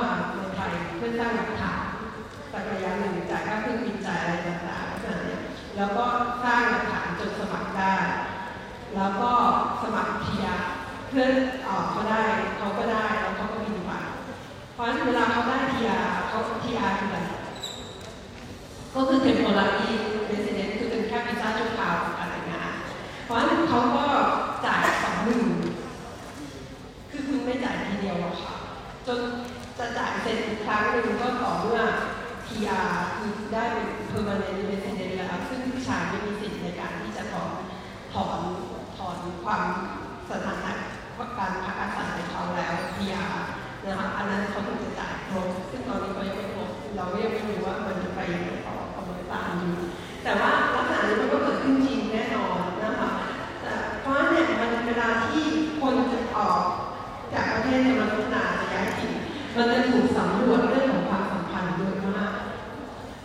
มาเมืองไทยเพื่อสร้างหลักฐานสักระยะหนึ่งจ่ายค่าเครื่องบินจ่ายอะไรต่างๆลักษณะเนี้แล้วก็สร้างหลักฐานจนสมัครได้ แล้วก็สมัครเพียเพื่อนออกเขาได้เขาก็ได้แล้วเขาก็บินไปเพราะฉะนั้นเวลาเขาได้ทีอาเขาทีอาคืออะไรก็คือ temporary resident คือเป็นแค่วีซ่าชั่วคราวองการแตงงานเพราะฉะนั้นเขาก็จ่ายสองหมื่นคือคุณไม่จ่ายทีเดียวหรอกค่ะจน ครั้งหนึ่งก็ต่อเมื่อ PR คือได้เป็น permanent resident แล้วซึ่งผู้ชายไม่มีสิทธิ์ในการที่จะถอนถอนถอนความสถานะการพักอาศัยของเขาแล้ว PR นะคะอันนั้นเขาถึงจ่ายครบซึ่งตอนนี้เขายังไม่ครบเราก็ยังไม่รู้ว่ามันจะไปยังไงต่อประเมินตามนี้แต่ว่าลักษณะนี้มันก็เกิดขึ้นจริงแน่นอนนะคะแต่เพราะเนี่ยมันเวลาที่คนจะออกจากประเทศจะมาพัฒนาจะย้ายถิ่น มันจะถูกสำรวจเรื่องของความสัมพันธ์เยอะมาก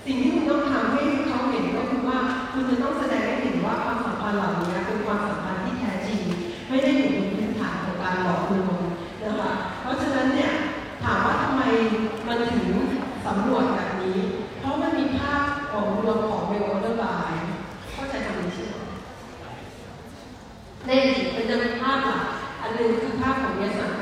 สิ่งที่คุณต้องทำให้เขาเห็นก็คือว่าคุณจะต้องแสดงให้เห็นว่าความสัมพันธ์เหล่านี้เป็นความสัมพันธ์ที่แท้จริง ไม่ได้อยู่บนพื้นฐานของการหลอกลวงนะคะ เพราะฉะนั้นเนี่ยถามว่าทำไมมันถึงสำรวจแบบนี้ เพราะมันมีภาพของรวมของเวลออเดอร์บายเข้าใจคำนี้ใช่ไหมในอดีตมันจะเป็นภาพหลักอันหนึงคือภาพของเยสัน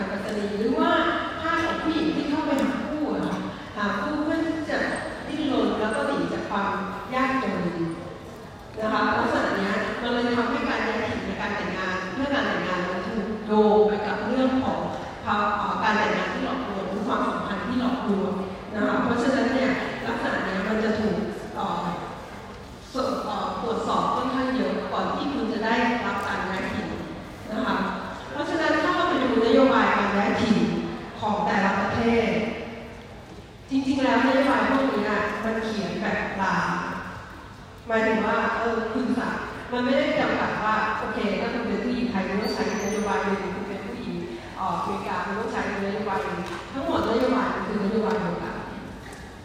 มันไม่ได้จำกัดว่าโอเคถ้าคุณเป็นผู้หญิงไทยคุณต้องใช้นโยบายหนึ่งคุณเป็นผู้หญิงอเมริกาคุณต้องใช้นโยบายหนึ่งทั้งหมดนโยบายคือนโยบายเดียวกัน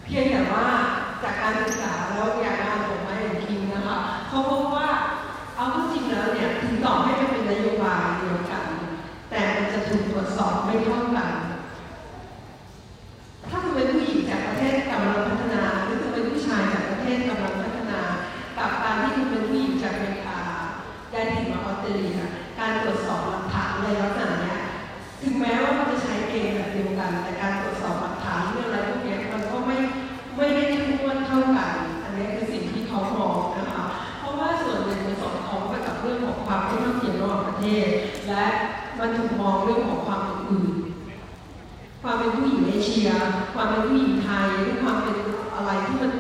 เพียงแต่ว่าจากการศึกษาแล้วอยางงานของไม้ของคิงนะคะเขาพบว่าเอาจริงแล้วเนี่ยถึงต่อให้มันเป็นนโยบายเดียวกัน แต่มันจะถูกตรวจสอบไม่เท่า เรื่องของความอื่นความเป็นผู้หญิงเอเชีย ความเป็นผู้หญิงไทยหรือความเป็นอะไรที่มัน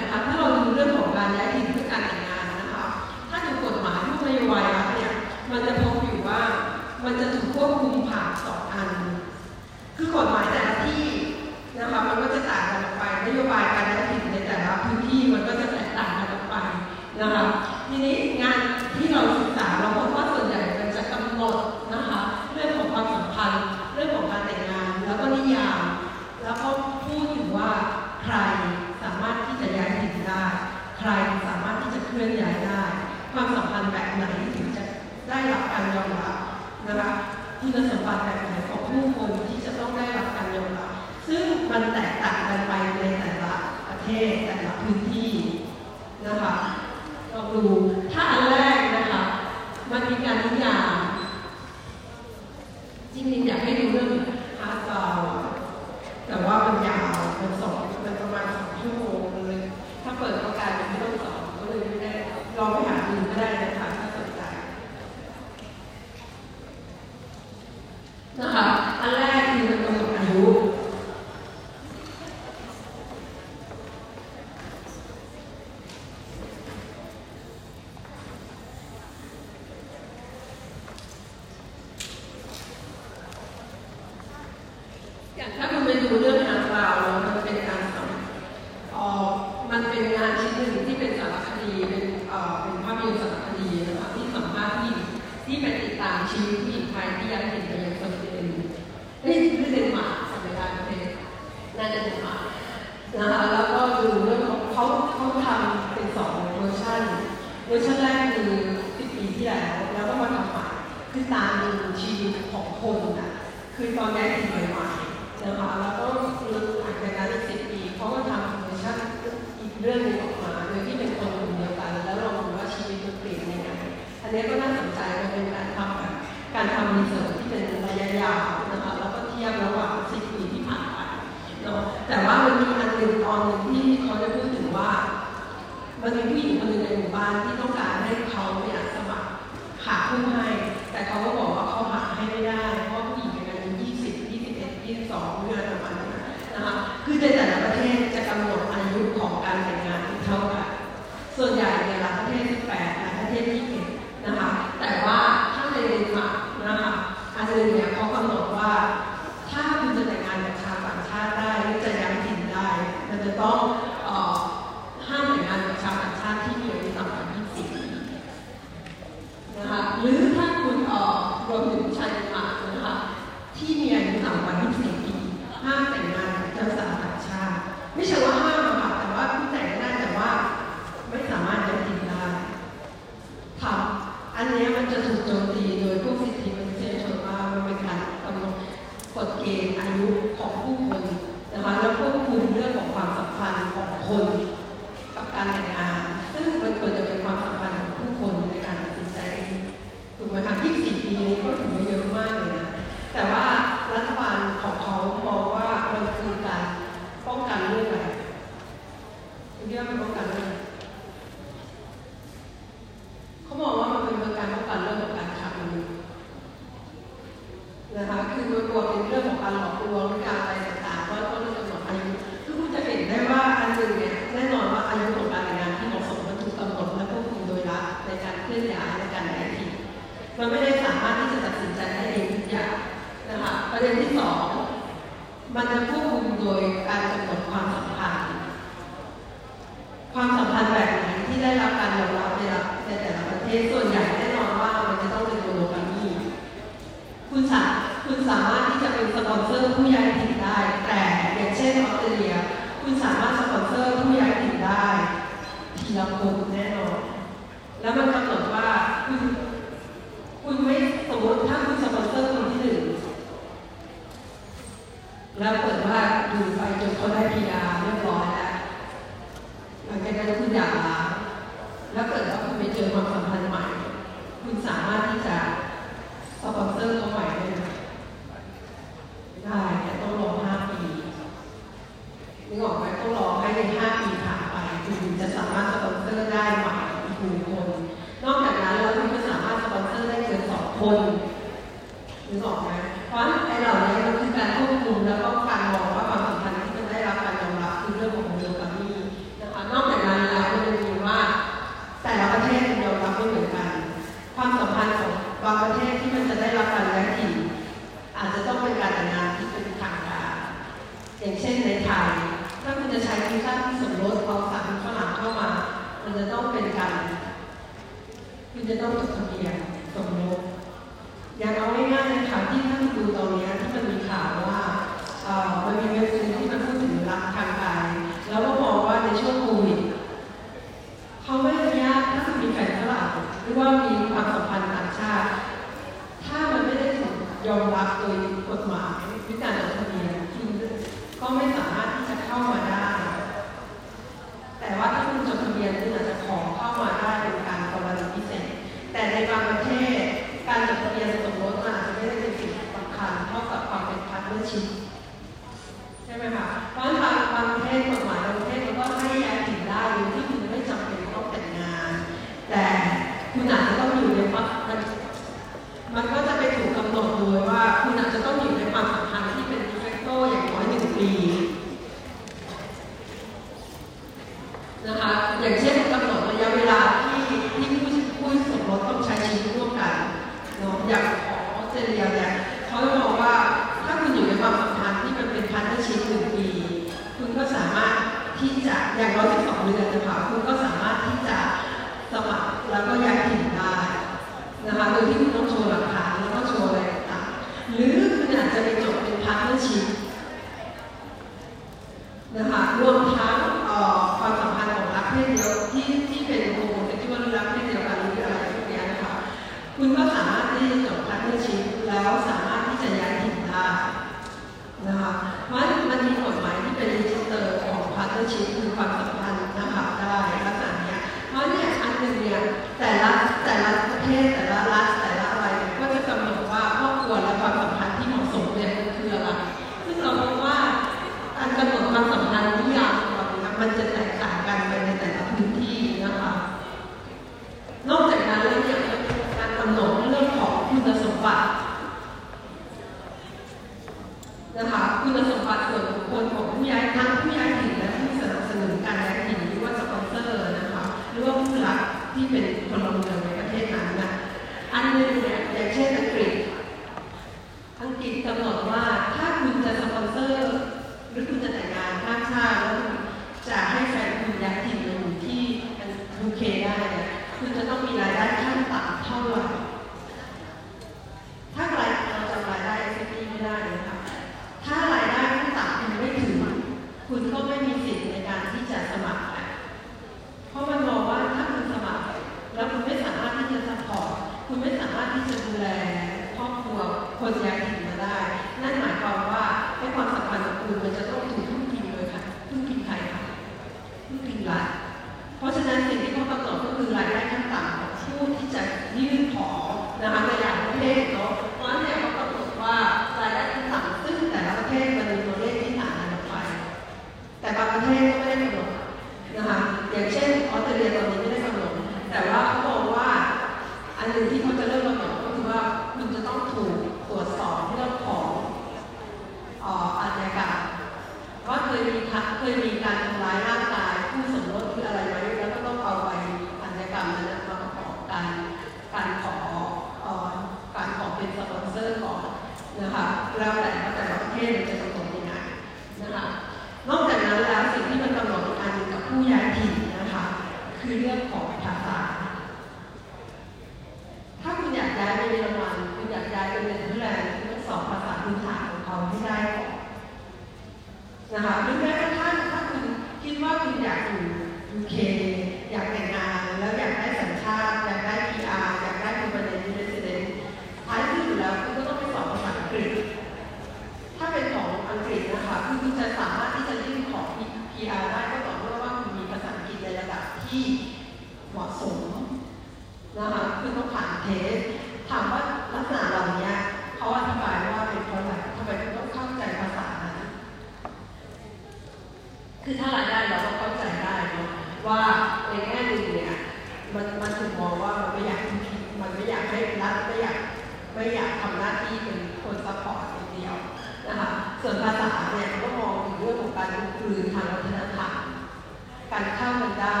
มันได้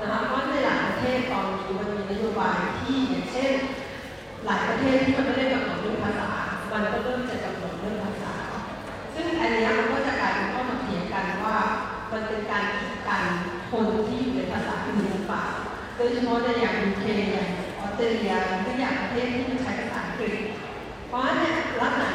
นะคะเพราะในหลายประเทศตอนนี้มันมีนโยบายที่อย่างเช่น หลายประเทศที่มันไม่ได้กำหนดเรื่องภาษา มันก็เริ่มจะกำหนดเรื่องภาษา ซึ่งอันนี้มันก็จะกลายเป็นข้อมาเถียงกันว่า มันเป็นการกีดกันคนที่อยู่ในภาษาอื่นหรือเปล่าโดยเฉพาะในอย่างยูเคอย่าออสเตรเลียหรืออย่างประเทศที่มันใช้ภาษาอังกฤษเพราะเนี่ยลัฐษณะ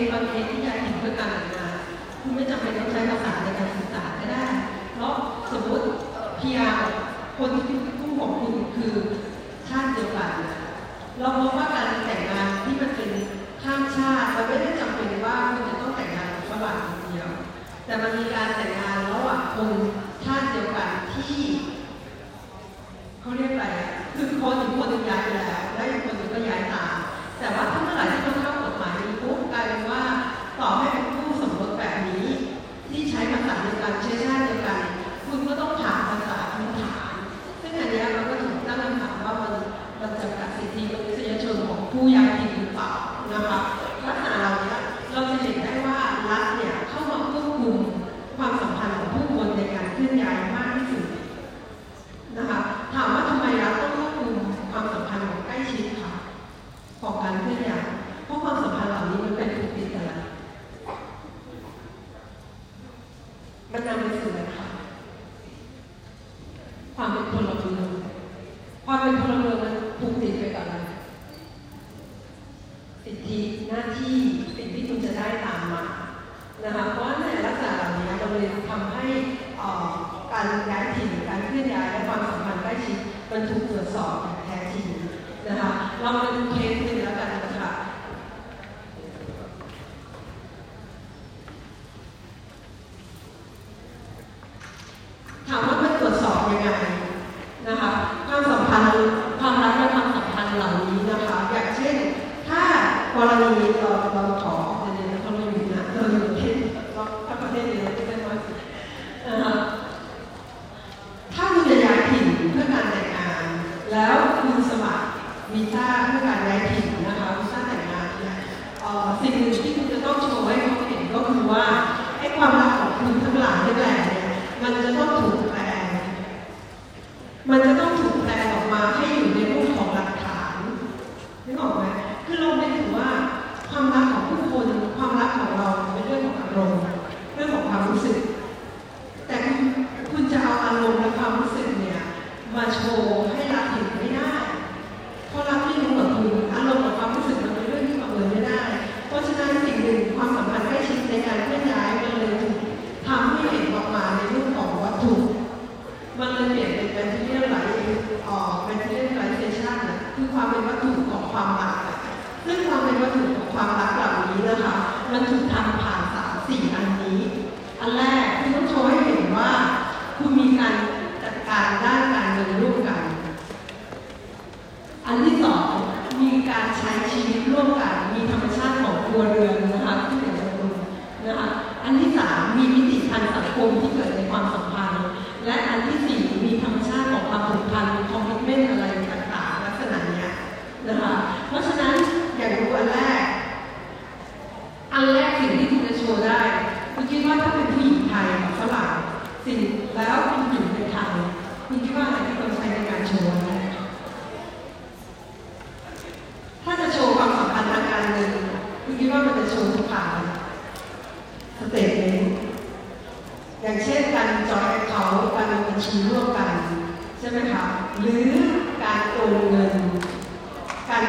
นประเภทที่อยายเห็นเพื่อการงานคุณไม่จำเป็นต้องใช้ภาษาในการสื่อสารก็ได้ เพราะสมมติพียาคนที่เป็นคู่ของคุณคือชาติเดียวกันเรามองว่าการแต่งงานที่มันเป็นข้ามชาติมันไม่ได้จำเป็นว่าคุณจะต้องแต่งงานกับฝรั่งคนเดียว แต่มันมีการแต่งงานระหว่างคนชาติเดียวกันที่เขาเรียกอะไรคือคนถึงคนย้ายไปแล้วและอีกคนถึงก็ย้ายตามแต่ว่าถ้าเมื่อไหร่ที่มัาเข้า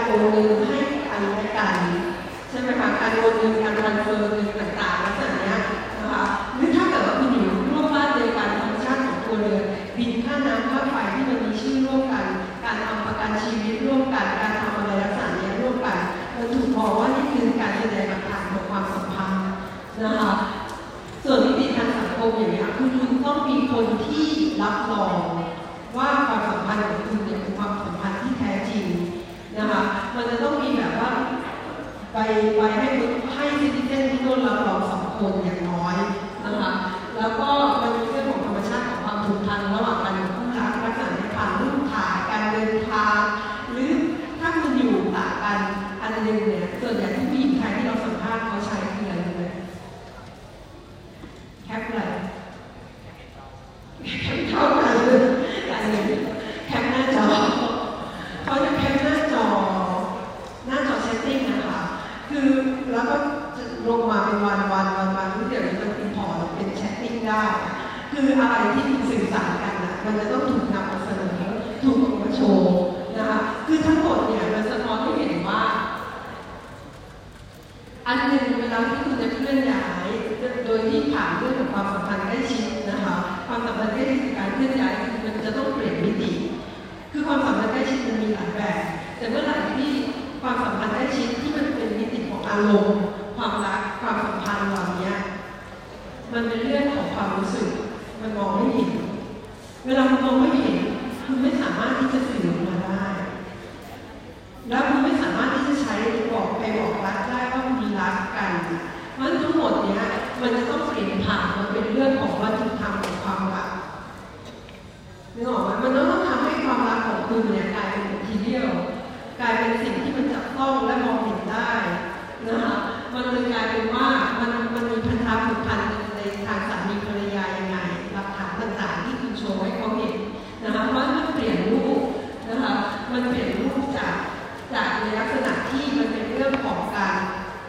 โอนเงินให้กันและกันใช่ไหมคะการโอนเงินการทรานเฟอร์เงินต่างๆลักษณะนี้นะคะหรือถ้าเกิดว่าคุณอยู่ร่วมบ้านเดียวกันธรรมชาติของตัวเรือนบินค่าน้ำค่าไฟที่มันมีชื่อร่วมกัน การทำประกันชีวิตร่วมกันการทำอะไรลักษณะนี้ร่วมกันมันถูกมองว่านี่คือการแสดงหลักฐานของความสัมพันธ์นะคะส่วนมิติทางสังคมอย่างนี้คือคุณต้องมีคนที่รับรองว่าความสัมพันธ์ของคุณ มันจะต้องมีแบบว่า ไปไปให้ให้ซิติเซนที่โดนเราเรองสองคนอย่างน้อยนะคะ แล้วก็มันเรื่องของธรรมชาติของความผูกพันระหว่างกันคู่รักลักษณะผ่านรูปถ่ายการเดินทาง หรือถ้าคุณอยู่ต่างกันอันหนึงเนี่ยส่วนใหญ่ที่ผู้หญิงไทยที่เราสัมภาษณ์เขาใช้คืออะไรรู้ไหม แคปอะไรแคปเท่ากันเลยอันนี้แคปหน้าจอเขาจะแคปหน้าจอ หน้าจอเซตติ้งนะคะ คือแล้วก็จะลงมาเป็นวันวันวันวันทุกเดี๋ยวนี้มันเป็นพอร์ตเป็นแชทติ้งได้ คืออะไรที่คุณสื่อสารกันนะมันจะต้องถูกนำมาเสนอถูกเอามาโชว์นะคะคือทั้งหมดเนี่ยมันสะท้อนให้เห็นว่า อันหนึ่งเวลาที่คุณจะเคลื่อนย้ายโดยที่ผ่านเรื่องของความสัมพันธ์ใกล้ชิดนะคะความสัมพันธ์ใกล้ชิดการเคลื่อนย้ายคือมันจะต้องเปลี่ยนมิติคือความสัมพันธ์ใกล้ชิดมันมีหลายแบบ แต่เมื่อไหร่ที่ความสัมพันธ์ใกล้ชิดที่มันเป็นมิติของอารมณ์ความรักความสัมพันธ์เหล่านี้มันเป็นเรื่องของความรู้สึก มันมองไม่เห็น เวลามันมองไม่เห็นคุณไม่สามารถที่จะสื่อออกมาได้ แล้วคุณไม่สามารถที่จะใช้บอกไปบอกรักได้ว่ามีรักกันเพราะทั้งหมดเนี้ยมันจะต้องเปลี่ยนผ่านมาเป็นเรื่องของวัตถุธรรมของความรักนึกออกไหมมันต้องทำให้ความรักของคุณเนี่ยกลายเป็นทีเดียวกลายเป็นสิ่งที่มันจับต้องและมองเห็นได้นะคะมันเลยกลายเป็นว่า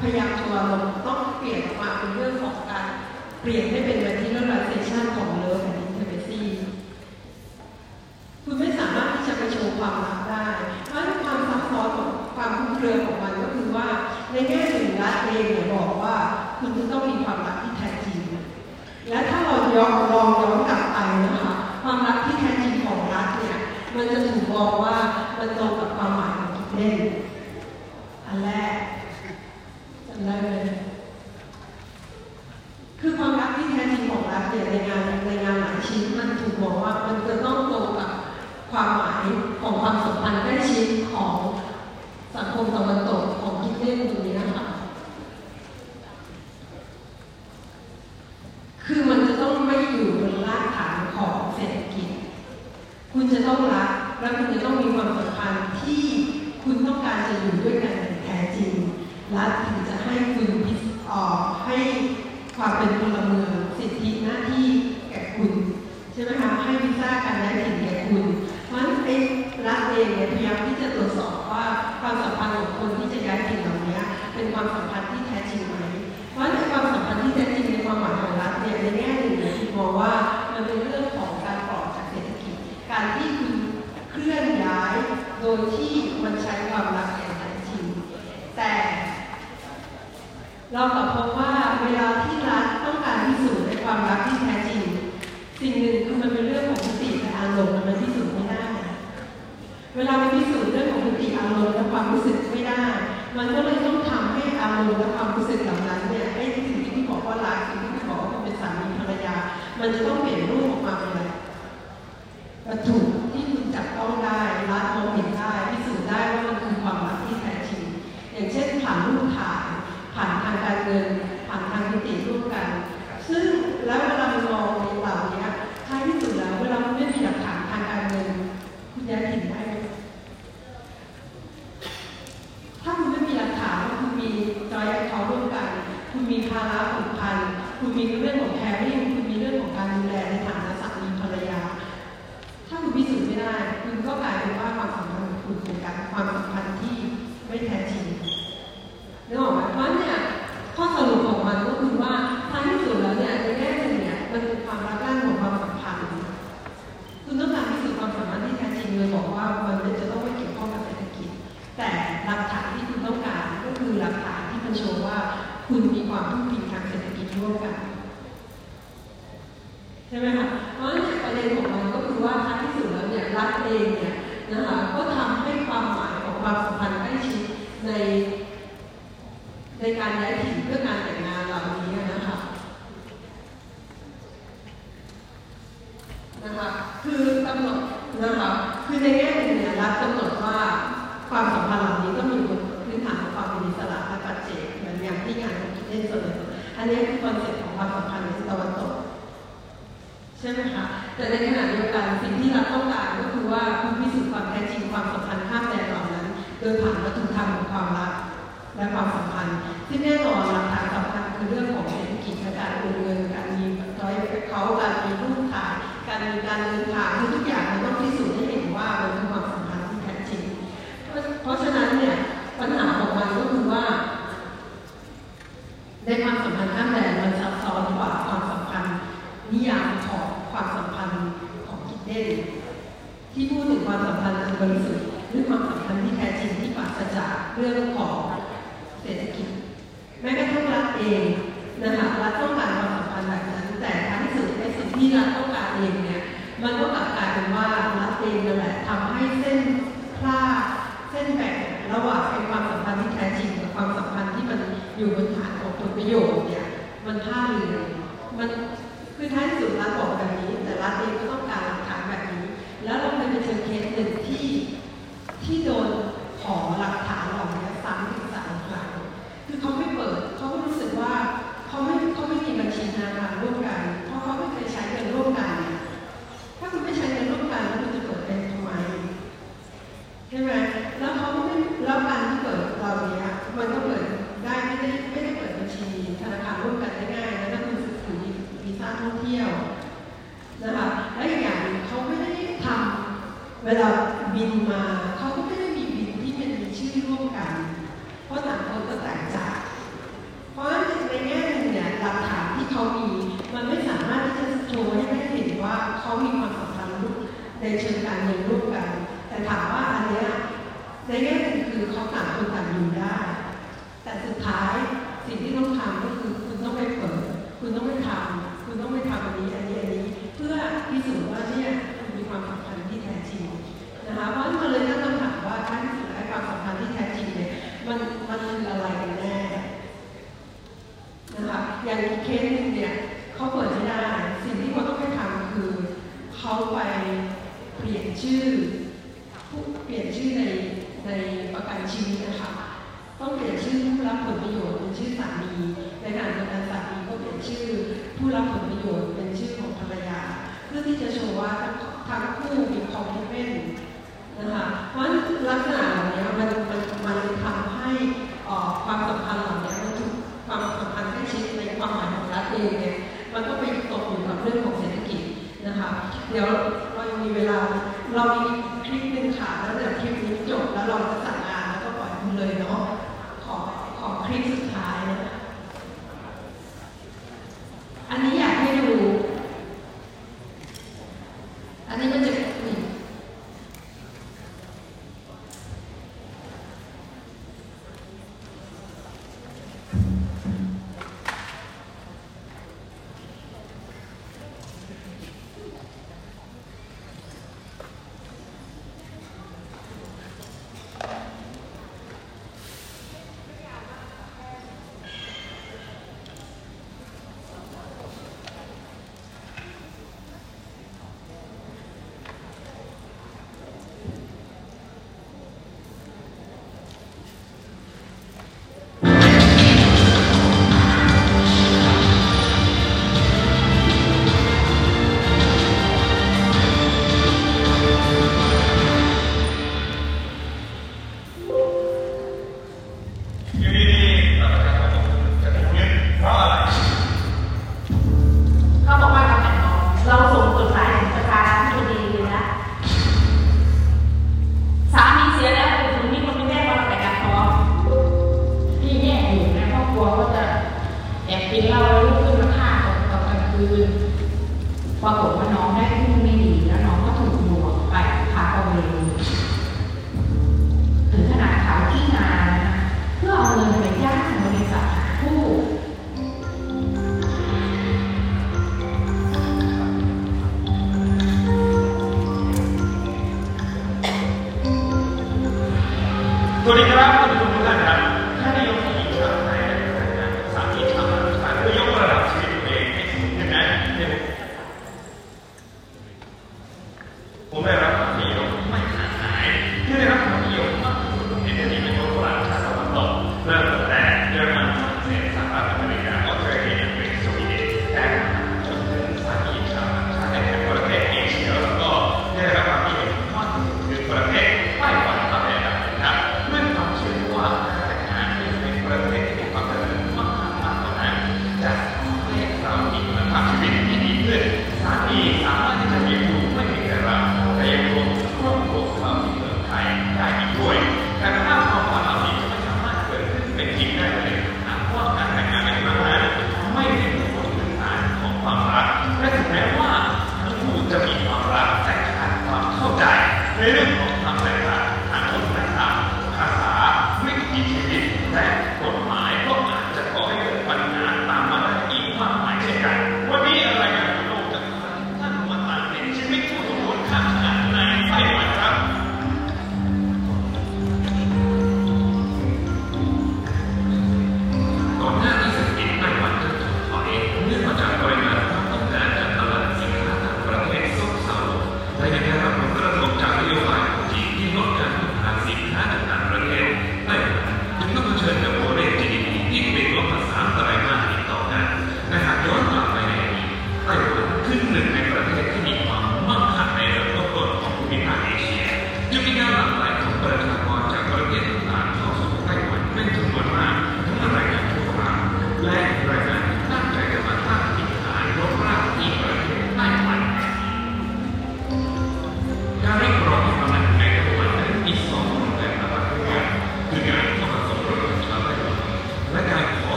พยายามตัวลงต้องเปลี่ยนออมาเป็นเรื่องของการเปลี่ยนให้เป็น materialization ของเลิ love and intimacy คุณไม่สามารถที่จะไปโชว์ความรักได้ เพราะในความซับซ้อนของความคุ้มเครือของมันก็คือว่าในแง่หนึ่งรัฐเองเนี่ยบอกว่า คุณจะต้องมีความรักที่แท้จริง และถ้าเรายอมลองยอ จะต้องรักและคุณจะต้องมีความสัมพันธ์ที่คุณต้องการจะอยู่ด้วยกันแท้จริงรัก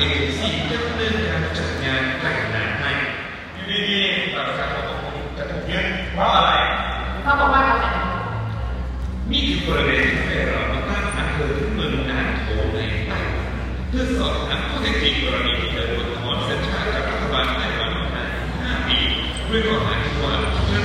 เอสีเจ้าเรื่องการจัดงานแต่งงานให้อยู่ดีๆเราจะบอกว่าจะถูกยึดเพราะอะไรเขาบอกว่าเราแต่งนี่คือบริเวณที่เราตั้งอำเภอเมืองนานโถในไต้หวันเพื่อสอบถามข้อเท็จจริงกรณีที่เกิดบนถนนเส้นชาติกับรัฐบาลไต้หวันมา5ปีด้วยข้อหาที่ว่าเรื่อง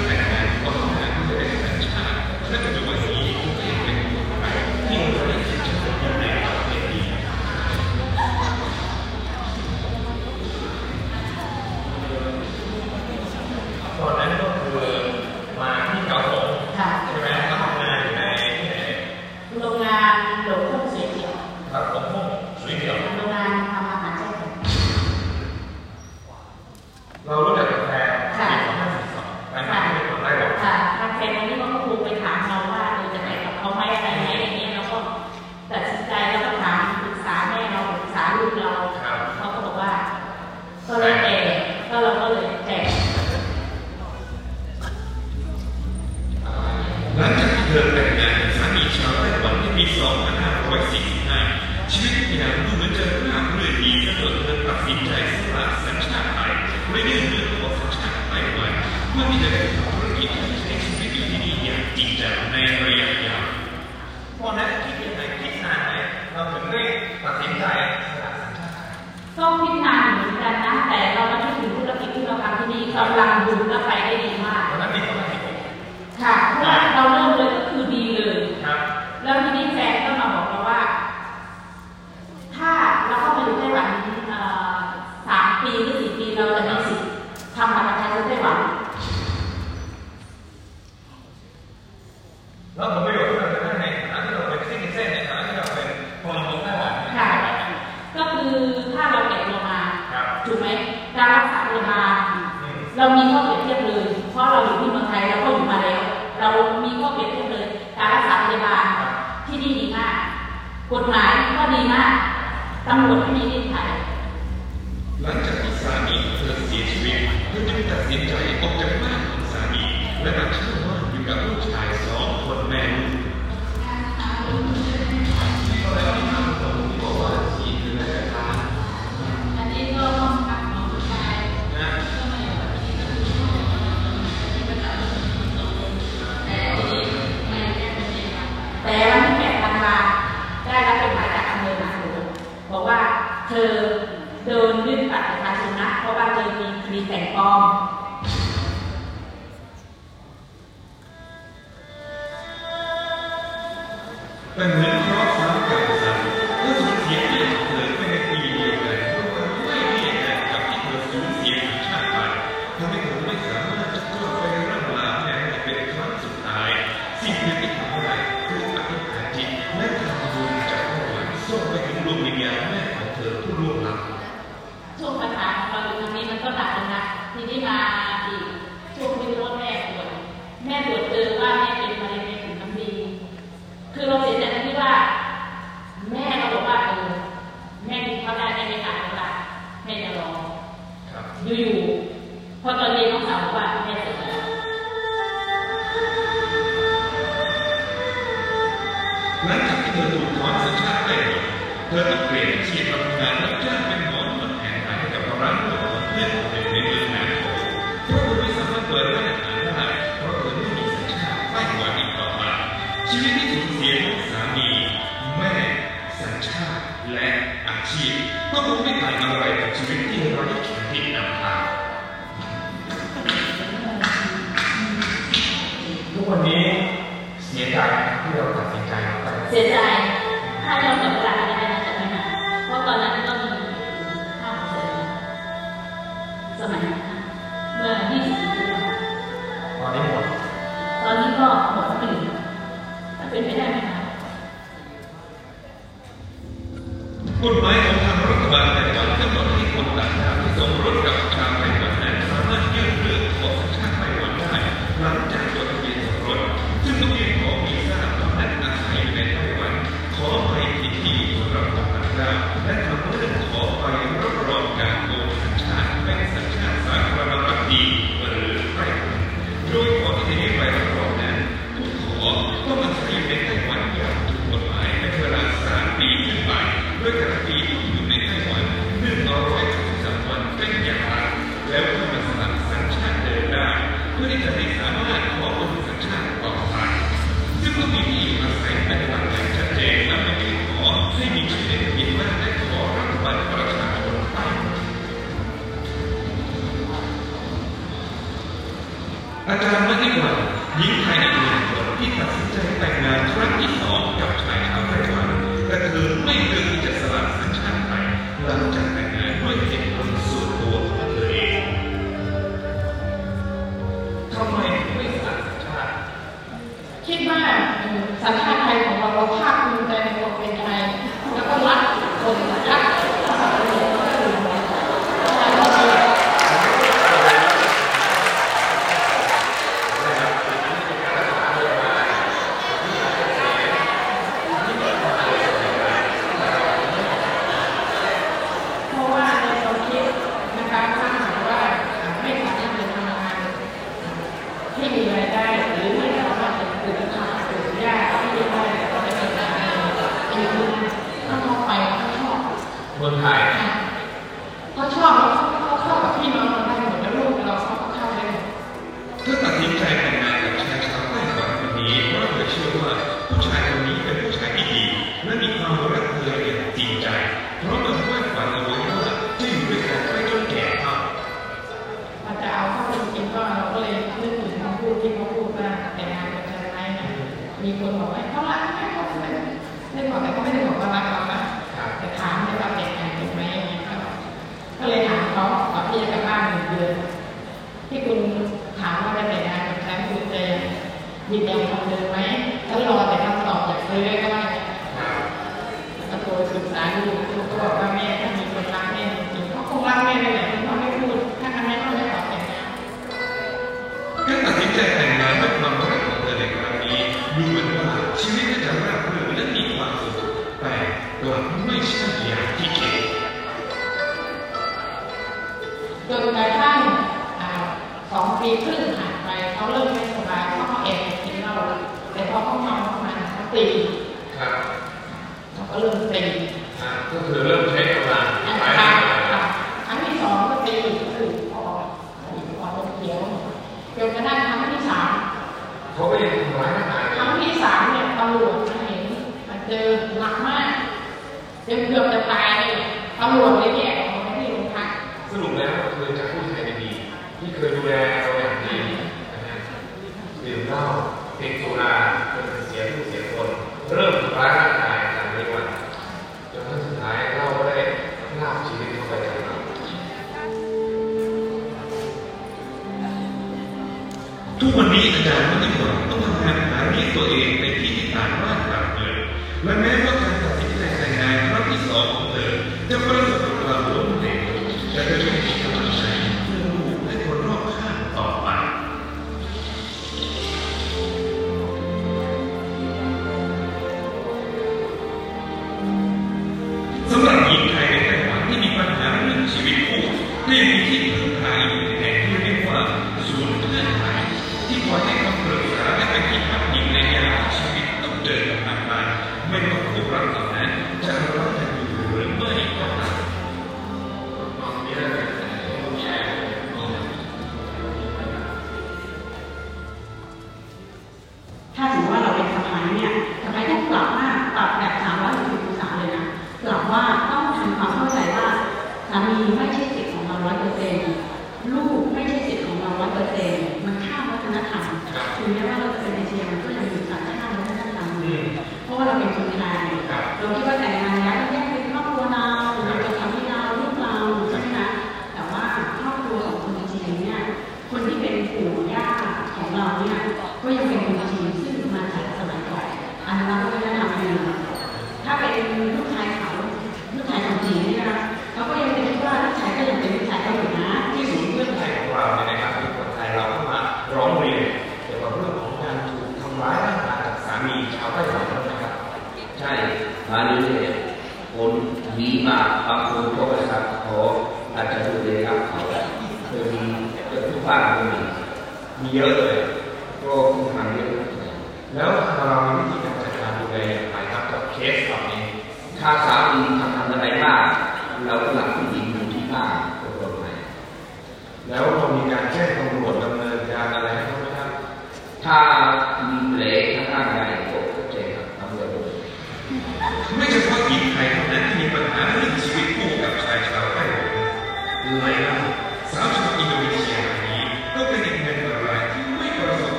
เป็นไม่ได้กฎหมายของทางรัฐบาลในการกำหนดให้คนต่างชาติที่สมรสกับทาง อ